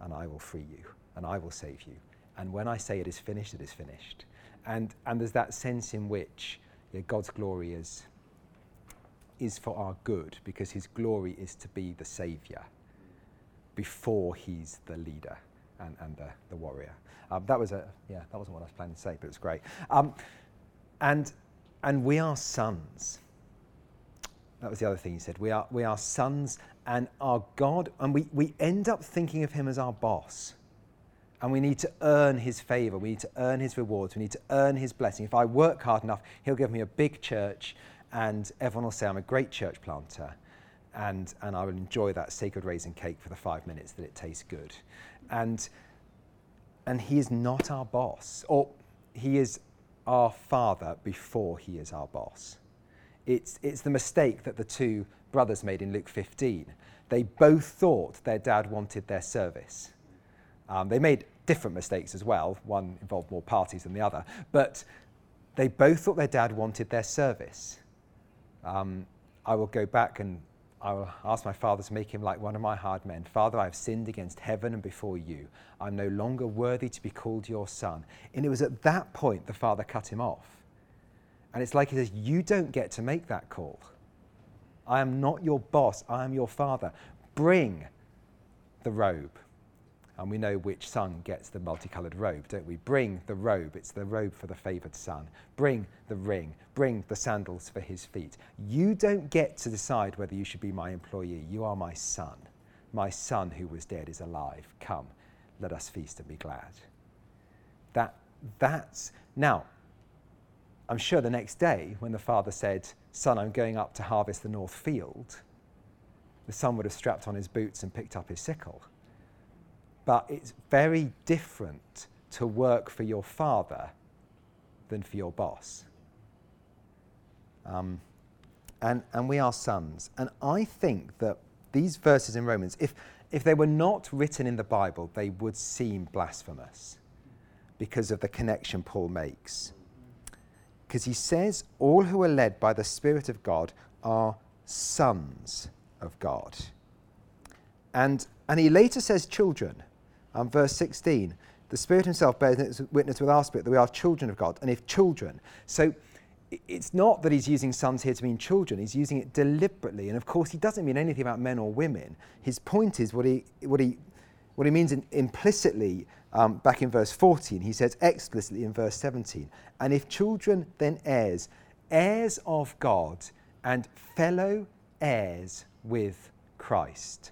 and I will free you, and I will save you. And when I say it is finished, it is finished. And, and there's that sense in which God's glory is, is for our good, because his glory is to be the Saviour before he's the leader and, and the, the warrior. Um, that was a, yeah, that wasn't what I was planning to say, but it was great. Um, and, and we are sons. That was the other thing he said. We are, we are sons, and our God, and we, we end up thinking of him as our boss. And we need to earn his favor. We need to earn his rewards. We need to earn his blessing. If I work hard enough, he'll give me a big church, and everyone will say I'm a great church planter. And, and I will enjoy that sacred raisin cake for the five minutes that it tastes good. And, and he is not our boss, or he is our father before he is our boss. It's, it's the mistake that the two brothers made in Luke 15. They both thought their dad wanted their service. Um, they made different mistakes as well. One involved more parties than the other. But they both thought their dad wanted their service. Um, I will go back and I will ask my father to make him like one of my hard men. Father, I have sinned against heaven and before you. I'm no longer worthy to be called your son. And it was at that point the father cut him off. And it's like he says, You don't get to make that call. I am not your boss, I am your father. Bring the robe. And we know which son gets the multicolored robe, don't we? Bring the robe. It's the robe for the favored son. Bring the ring. Bring the sandals for his feet. You don't get to decide whether you should be my employee. You are my son. My son who was dead is alive. Come, let us feast and be glad. That, that's. Now, I'm sure the next day, when the father said, Son, I'm going up to harvest the north field, the son would have strapped on his boots and picked up his sickle. But it's very different to work for your father than for your boss. Um, and, and we are sons. And I think that these verses in Romans, if, if they were not written in the Bible, they would seem blasphemous because of the connection Paul makes. Because he says, All who are led by the Spirit of God are sons of God. And, and he later says, children. Um, verse 16, the Spirit Himself bears witness with our spirit that we are children of God. And if children, so it's not that he's using sons here to mean children, he's using it deliberately. And of course, he doesn't mean anything about men or women. His point is what he, what he, what he means in, implicitly um, back in verse 14. He says explicitly in verse 17. And if children, then heirs, heirs of God and fellow heirs with Christ.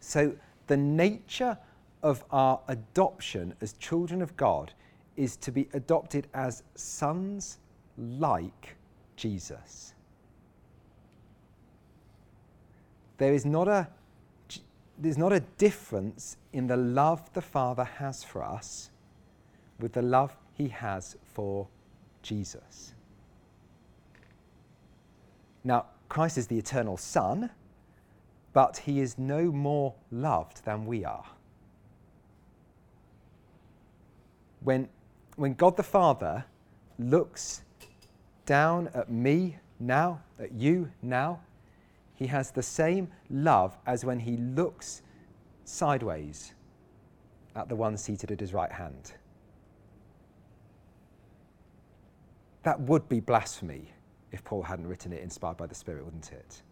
So the nature of our adoption as children of God is to be adopted as sons like Jesus. There is not a there's not a difference in the love the Father has for us with the love he has for Jesus. Now, Christ is the eternal Son, but he is no more loved than we are. When when God the Father looks down at me now, at you now, he has the same love as when he looks sideways at the one seated at his right hand. That would be blasphemy if Paul hadn't written it inspired by the Spirit, wouldn't it?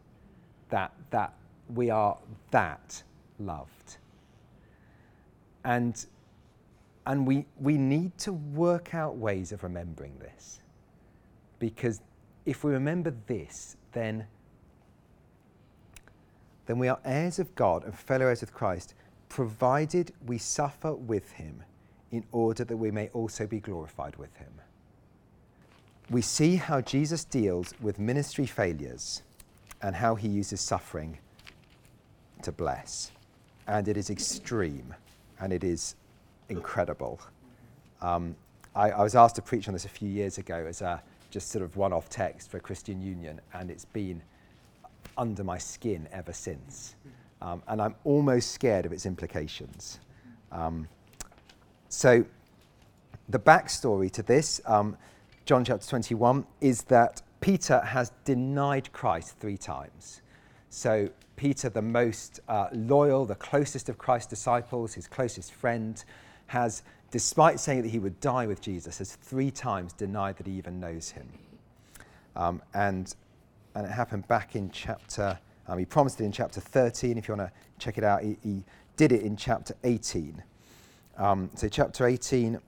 That, that we are that loved. And and we, we need to work out ways of remembering this. Because if we remember this, then, then we are heirs of God and fellow heirs with Christ, provided we suffer with him in order that we may also be glorified with him. We see how Jesus deals with ministry failures and how he uses suffering to bless. And it is extreme and it is incredible. Um, I, I, was asked to preach on this a few years ago as a just sort of one off text for Christian Union, and it's been under my skin ever since. Um, and I'm almost scared of its implications. Um, so, the backstory to this, um, John chapter 21, is that Peter has denied Christ three times. So, Peter, the most uh, loyal, the closest of Christ's disciples, his closest friend, has, despite saying that he would die with Jesus, has three times denied that he even knows him. Um, and, and it happened back in chapter, um, he promised it in chapter 13. If you want to check it out, he, he, did it in chapter 18. Um, so, chapter 18,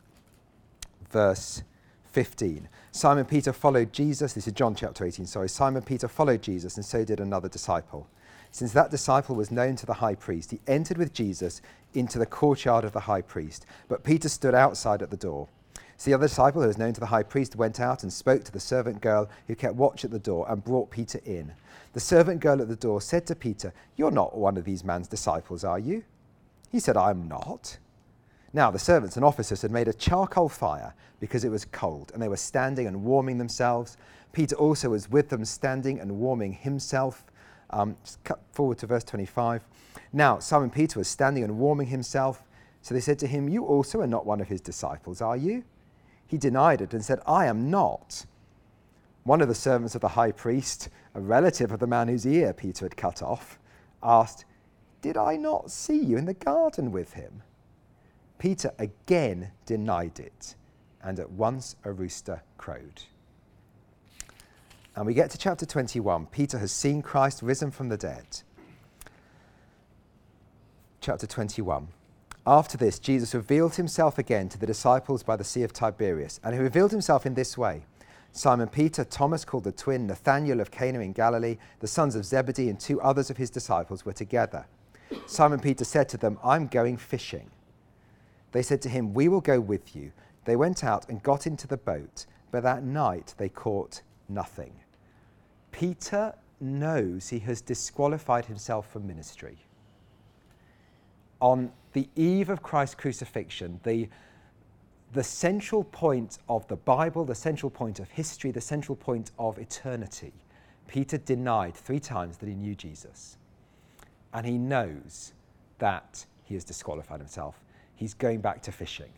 verse 15. Simon Peter followed Jesus. This is John chapter 18, sorry. Simon Peter followed Jesus, and so did another disciple. Since that disciple was known to the high priest, he entered with Jesus into the courtyard of the high priest. But Peter stood outside at the door. So the other disciple, who was known to the high priest, went out and spoke to the servant girl who kept watch at the door and brought Peter in. The servant girl at the door said to Peter, You're not one of these man's disciples, are you? He said, I'm not. Now, the servants and officers had made a charcoal fire because it was cold, and they were standing and warming themselves. Peter also was with them, standing and warming himself. Um, just cut forward to verse 25. Now, Simon Peter was standing and warming himself. So they said to him, You also are not one of his disciples, are you? He denied it and said, I am not. One of the servants of the high priest, a relative of the man whose ear Peter had cut off, asked, Did I not see you in the garden with him? Peter again denied it, and at once a rooster crowed. And we get to chapter 21. Peter has seen Christ risen from the dead. Chapter 21. After this, Jesus revealed himself again to the disciples by the Sea of Tiberias, and he revealed himself in this way. Simon Peter, Thomas called the twin, Nathanael of Cana in Galilee, the sons of Zebedee, and two others of his disciples were together. Simon Peter said to them, I'm going fishing. They said to him, We will go with you. They went out and got into the boat, but that night they caught nothing. Peter knows he has disqualified himself from ministry. On the eve of Christ's crucifixion, the, the central point of the Bible, the central point of history, the central point of eternity, Peter denied three times that he knew Jesus. And he knows that he has disqualified himself. He's going back to fishing.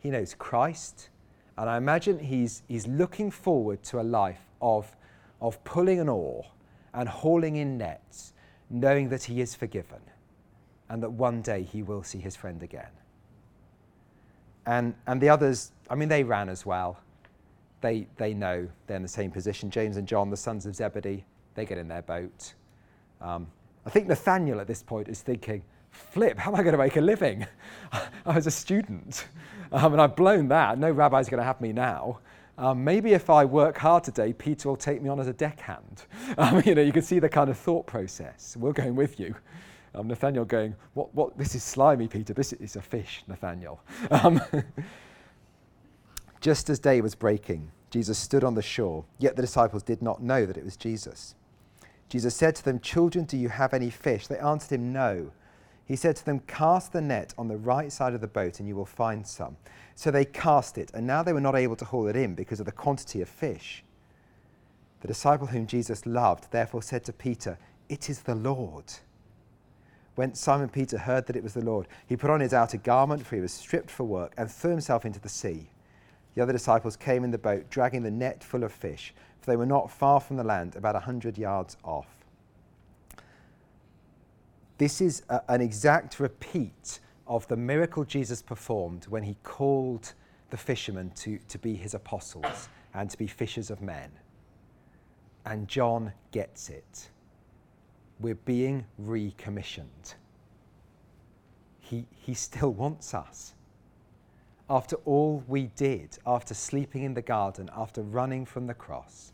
He knows Christ, and I imagine he's, he's looking forward to a life of, of pulling an oar and hauling in nets, knowing that he is forgiven and that one day he will see his friend again. And, and the others, I mean, they ran as well. They, they know they're in the same position. James and John, the sons of Zebedee, they get in their boat. Um, I think Nathaniel at this point is thinking, flip, how am I going to make a living? *laughs* I was a student um, and I've blown that. No rabbi's going to have me now. Um, maybe if I work hard today, Peter will take me on as a deckhand. *laughs* Um, you know, you can see the kind of thought process. We're going with you. Um, Nathaniel going, what, what, this is slimy, Peter. This is a fish, Nathaniel. *laughs* Um, just as day was breaking, Jesus stood on the shore, yet the disciples did not know that it was Jesus. Jesus said to them, Children, do you have any fish? They answered him, No. He said to them, Cast the net on the right side of the boat, and you will find some. So they cast it, and now they were not able to haul it in because of the quantity of fish. The disciple whom Jesus loved therefore said to Peter, It is the Lord. When Simon Peter heard that it was the Lord, he put on his outer garment, for he was stripped for work, and threw himself into the sea. The other disciples came in the boat, dragging the net full of fish, for they were not far from the land, about a hundred yards off. This is a, an exact repeat of the miracle Jesus performed when he called the fishermen to, to be his apostles and to be fishers of men. And John gets it we're being recommissioned. He, he still wants us. After all we did, after sleeping in the garden, after running from the cross,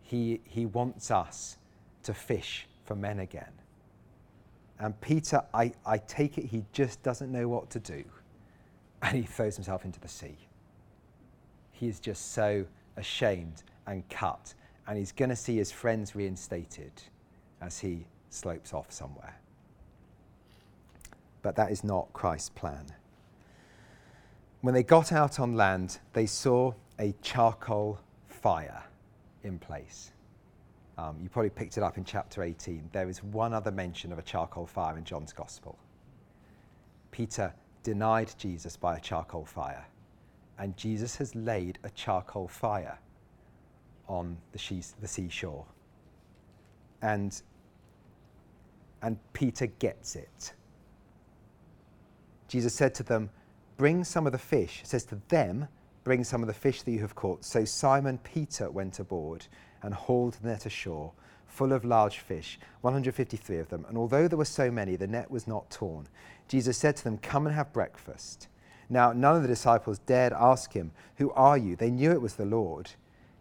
he, he wants us to fish for men again. And Peter, I, I take it he just doesn't know what to do. And he throws himself into the sea. He is just so ashamed and cut. And he's going to see his friends reinstated as he slopes off somewhere. But that is not Christ's plan. When they got out on land, they saw a charcoal fire in place. Um, you probably picked it up in chapter 18. There is one other mention of a charcoal fire in John's Gospel. Peter denied Jesus by a charcoal fire, and Jesus has laid a charcoal fire on the, the seashore. And and Peter gets it. Jesus said to them, Bring some of the fish. He says to them, Bring some of the fish that you have caught. So Simon Peter went aboard and hauled the net ashore, full of large fish, 153 of them. And although there were so many, the net was not torn. Jesus said to them, Come and have breakfast. Now, none of the disciples dared ask him, Who are you? They knew it was the Lord.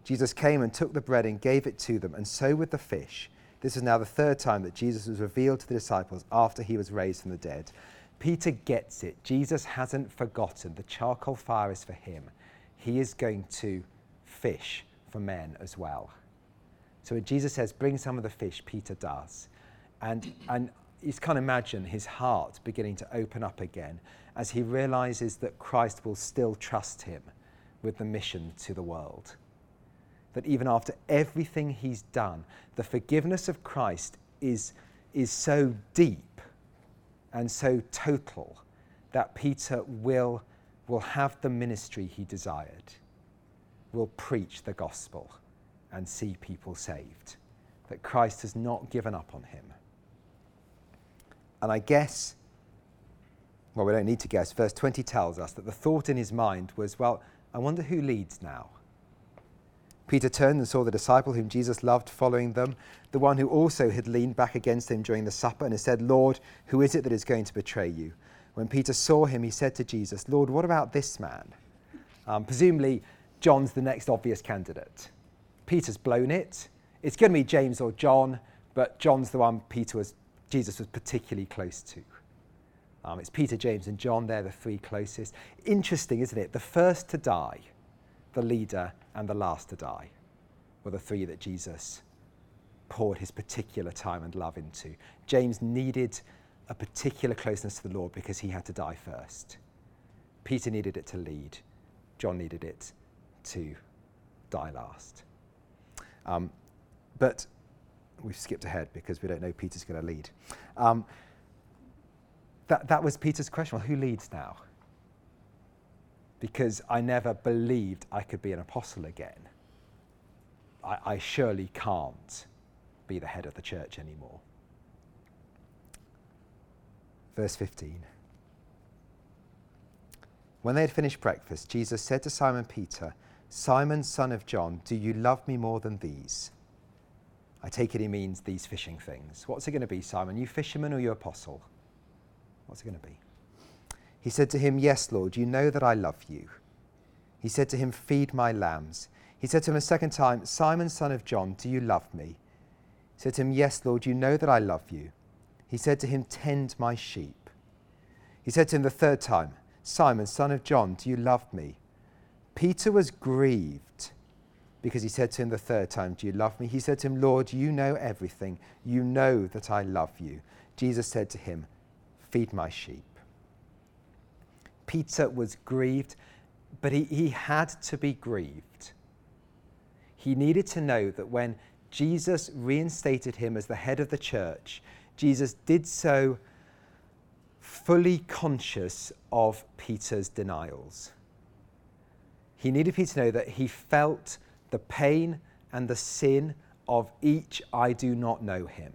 Jesus came and took the bread and gave it to them, and so with the fish. This is now the third time that Jesus was revealed to the disciples after he was raised from the dead. Peter gets it. Jesus hasn't forgotten. The charcoal fire is for him. He is going to fish for men as well. So when Jesus says, bring some of the fish, Peter does. And, and you can't imagine his heart beginning to open up again as he realizes that Christ will still trust him with the mission to the world that even after everything he's done, the forgiveness of Christ is, is so deep and so total that Peter will, will have the ministry he desired, will preach the gospel and see people saved, that Christ has not given up on him. And I guess, well, we don't need to guess, verse 20 tells us that the thought in his mind was, well, I wonder who leads now. Peter turned and saw the disciple whom Jesus loved following them, the one who also had leaned back against him during the supper and had said, Lord, who is it that is going to betray you? When Peter saw him, he said to Jesus, Lord, what about this man? Um, presumably, John's the next obvious candidate. Peter's blown it. It's going to be James or John, but John's the one Peter was, Jesus was particularly close to. Um, it's Peter, James, and John. They're the three closest. Interesting, isn't it? The first to die the leader, and the last to die were the three that Jesus poured his particular time and love into. James needed a particular closeness to the Lord because he had to die first. Peter needed it to lead, John needed it to die last. Um, but we've skipped ahead because we don't know Peter's going to lead. Um, that, that was Peter's question. Well, who leads now? Because I never believed I could be an apostle again. I, I surely can't be the head of the church anymore. Verse 15. When they had finished breakfast, Jesus said to Simon Peter, Simon, son of John, do you love me more than these? I take it he means these fishing things. What's it going to be, Simon? You fisherman or you apostle? What's it going to be? He said to him, Yes, Lord, you know that I love you. He said to him, Feed my lambs. He said to him a second time, Simon, son of John, do you love me? He said to him, Yes, Lord, you know that I love you. He said to him, Tend my sheep. He said to him the third time, Simon, son of John, do you love me? Peter was grieved because he said to him the third time, Do you love me? He said to him, Lord, you know everything. You know that I love you. Jesus said to him, Feed my sheep. Peter was grieved, but he, he had to be grieved. He needed to know that when Jesus reinstated him as the head of the church, Jesus did so fully conscious of Peter's denials. He needed Peter to know that he felt the pain and the sin of each I do not know him,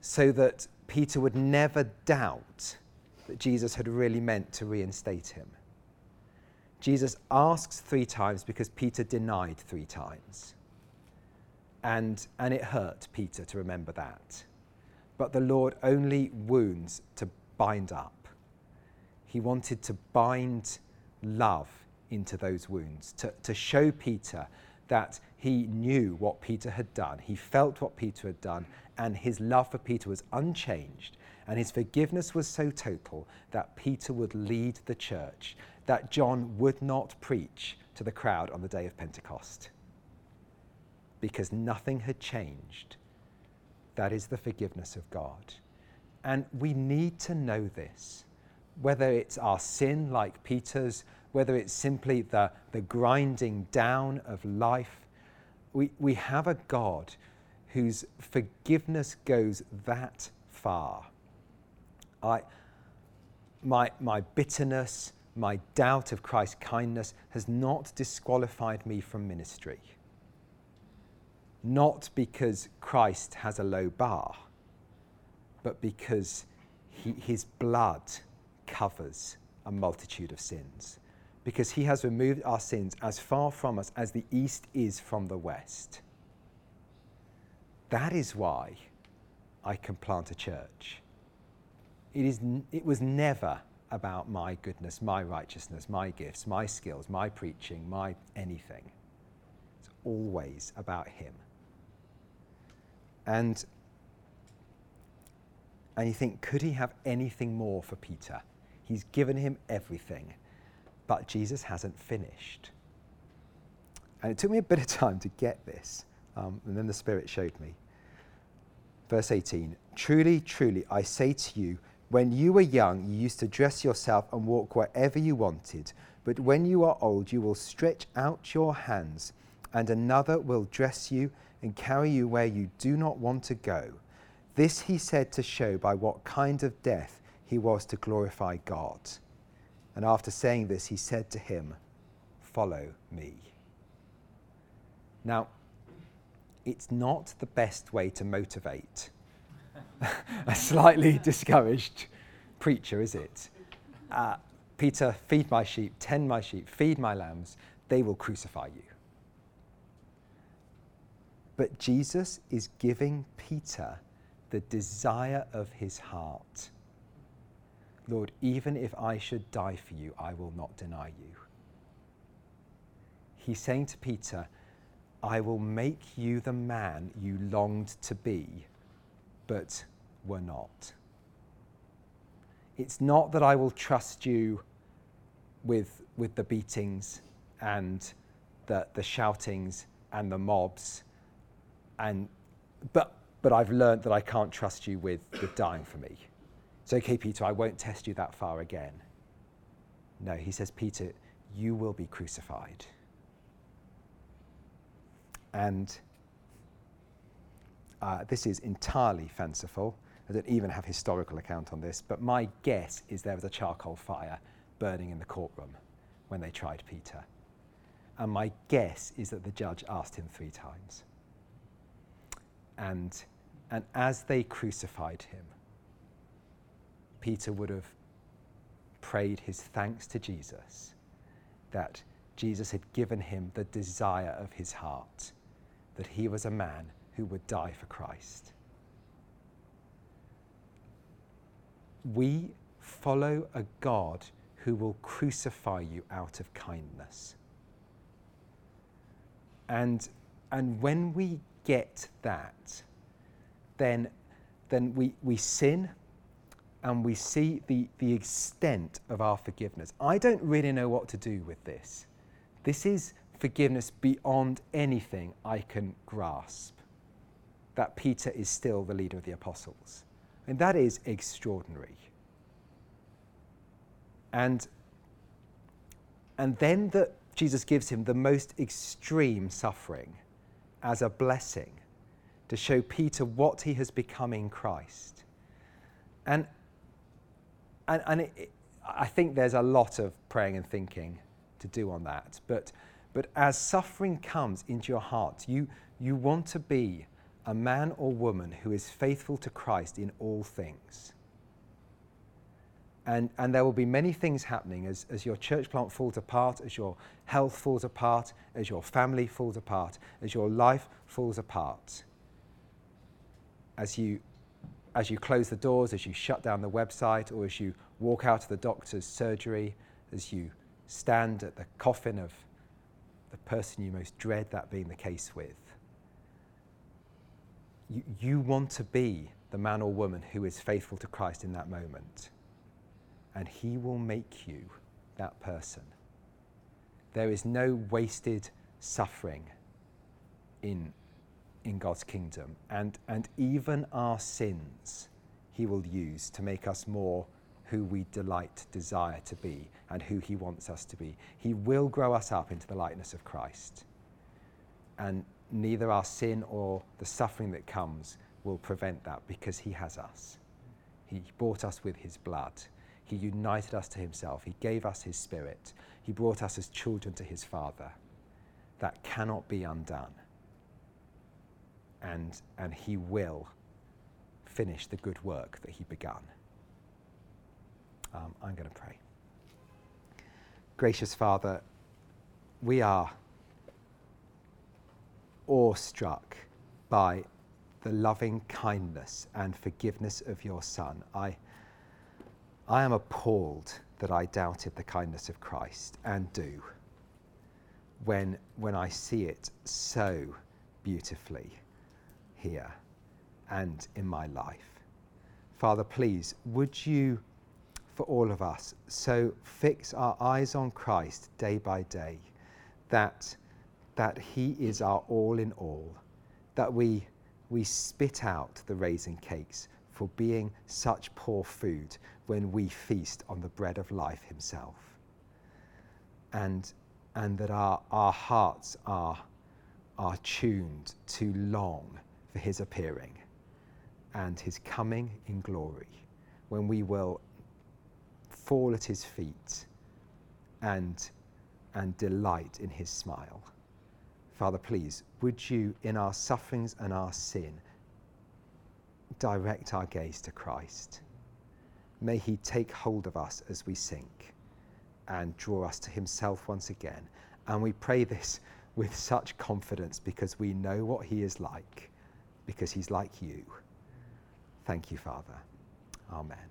so that Peter would never doubt that Jesus had really meant to reinstate him. Jesus asks three times because Peter denied three times. And, and it hurt Peter to remember that. But the Lord only wounds to bind up. He wanted to bind love into those wounds, to, to show Peter that he knew what Peter had done. He felt what Peter had done, and his love for Peter was unchanged. And his forgiveness was so total that Peter would lead the church, that John would not preach to the crowd on the day of Pentecost. Because nothing had changed. That is the forgiveness of God. And we need to know this, whether it's our sin like Peter's whether it's simply the, the grinding down of life. We, we have a God whose forgiveness goes that far. I, my, my bitterness, my doubt of Christ's kindness has not disqualified me from ministry. Not because Christ has a low bar, but because he, his blood covers a multitude of sins because he has removed our sins as far from us as the east is from the west. That is why I can plant a church. It, is, it was never about my goodness, my righteousness, my gifts, my skills, my preaching, my anything. It's always about him. And, and you think, could he have anything more for Peter? He's given him everything but Jesus hasn't finished. And it took me a bit of time to get this, um, and then the Spirit showed me. Verse 18 Truly, truly, I say to you, when you were young, you used to dress yourself and walk wherever you wanted. But when you are old, you will stretch out your hands, and another will dress you and carry you where you do not want to go. This he said to show by what kind of death he was to glorify God. And after saying this, he said to him, Follow me. Now, it's not the best way to motivate *laughs* a slightly discouraged preacher, is it? Uh, Peter, feed my sheep, tend my sheep, feed my lambs, they will crucify you. But Jesus is giving Peter the desire of his heart. Lord, even if I should die for you, I will not deny you. He's saying to Peter, I will make you the man you longed to be, but were not. It's not that I will trust you with, with the beatings and the, the shoutings and the mobs, and, but, but I've learned that I can't trust you with, with dying for me. It's okay, Peter, I won't test you that far again. No, he says, Peter, you will be crucified. And uh, this is entirely fanciful. I don't even have historical account on this, but my guess is there was a charcoal fire burning in the courtroom when they tried Peter. And my guess is that the judge asked him three times. And, and as they crucified him, Peter would have prayed his thanks to Jesus that Jesus had given him the desire of his heart, that he was a man who would die for Christ. We follow a God who will crucify you out of kindness. And, and when we get that, then, then we, we sin and we see the, the extent of our forgiveness. I don't really know what to do with this. This is forgiveness beyond anything I can grasp. That Peter is still the leader of the apostles. And that is extraordinary. And, and then that Jesus gives him the most extreme suffering as a blessing to show Peter what he has become in Christ. And, and, and it, I think there's a lot of praying and thinking to do on that. But, but as suffering comes into your heart, you, you want to be a man or woman who is faithful to Christ in all things. And, and there will be many things happening as, as your church plant falls apart, as your health falls apart, as your family falls apart, as your life falls apart. As you, as you close the doors, as you shut down the website, or as you walk out of the doctor's surgery, as you stand at the coffin of the person you most dread that being the case with. You, you want to be the man or woman who is faithful to Christ in that moment and He will make you that person. There is no wasted suffering in, in God's kingdom, and, and even our sins He will use to make us more who we delight, desire to be, and who He wants us to be. He will grow us up into the likeness of Christ. And neither our sin or the suffering that comes will prevent that because He has us. He bought us with His blood. He united us to himself. He gave us his spirit. He brought us as children to his Father. That cannot be undone. And, and he will finish the good work that he began. Um, I'm going to pray. Gracious Father, we are awestruck by the loving kindness and forgiveness of your Son. I I am appalled that I doubted the kindness of Christ and do when, when I see it so beautifully here and in my life. Father, please, would you, for all of us, so fix our eyes on Christ day by day that, that He is our all in all, that we, we spit out the raisin cakes for being such poor food when we feast on the bread of life himself. And, and that our, our hearts are, are tuned to long for his appearing and his coming in glory, when we will fall at his feet and, and delight in his smile. Father, please, would you, in our sufferings and our sin, direct our gaze to Christ? May He take hold of us as we sink and draw us to Himself once again. And we pray this with such confidence because we know what He is like, because He's like you. Thank you, Father. Amen.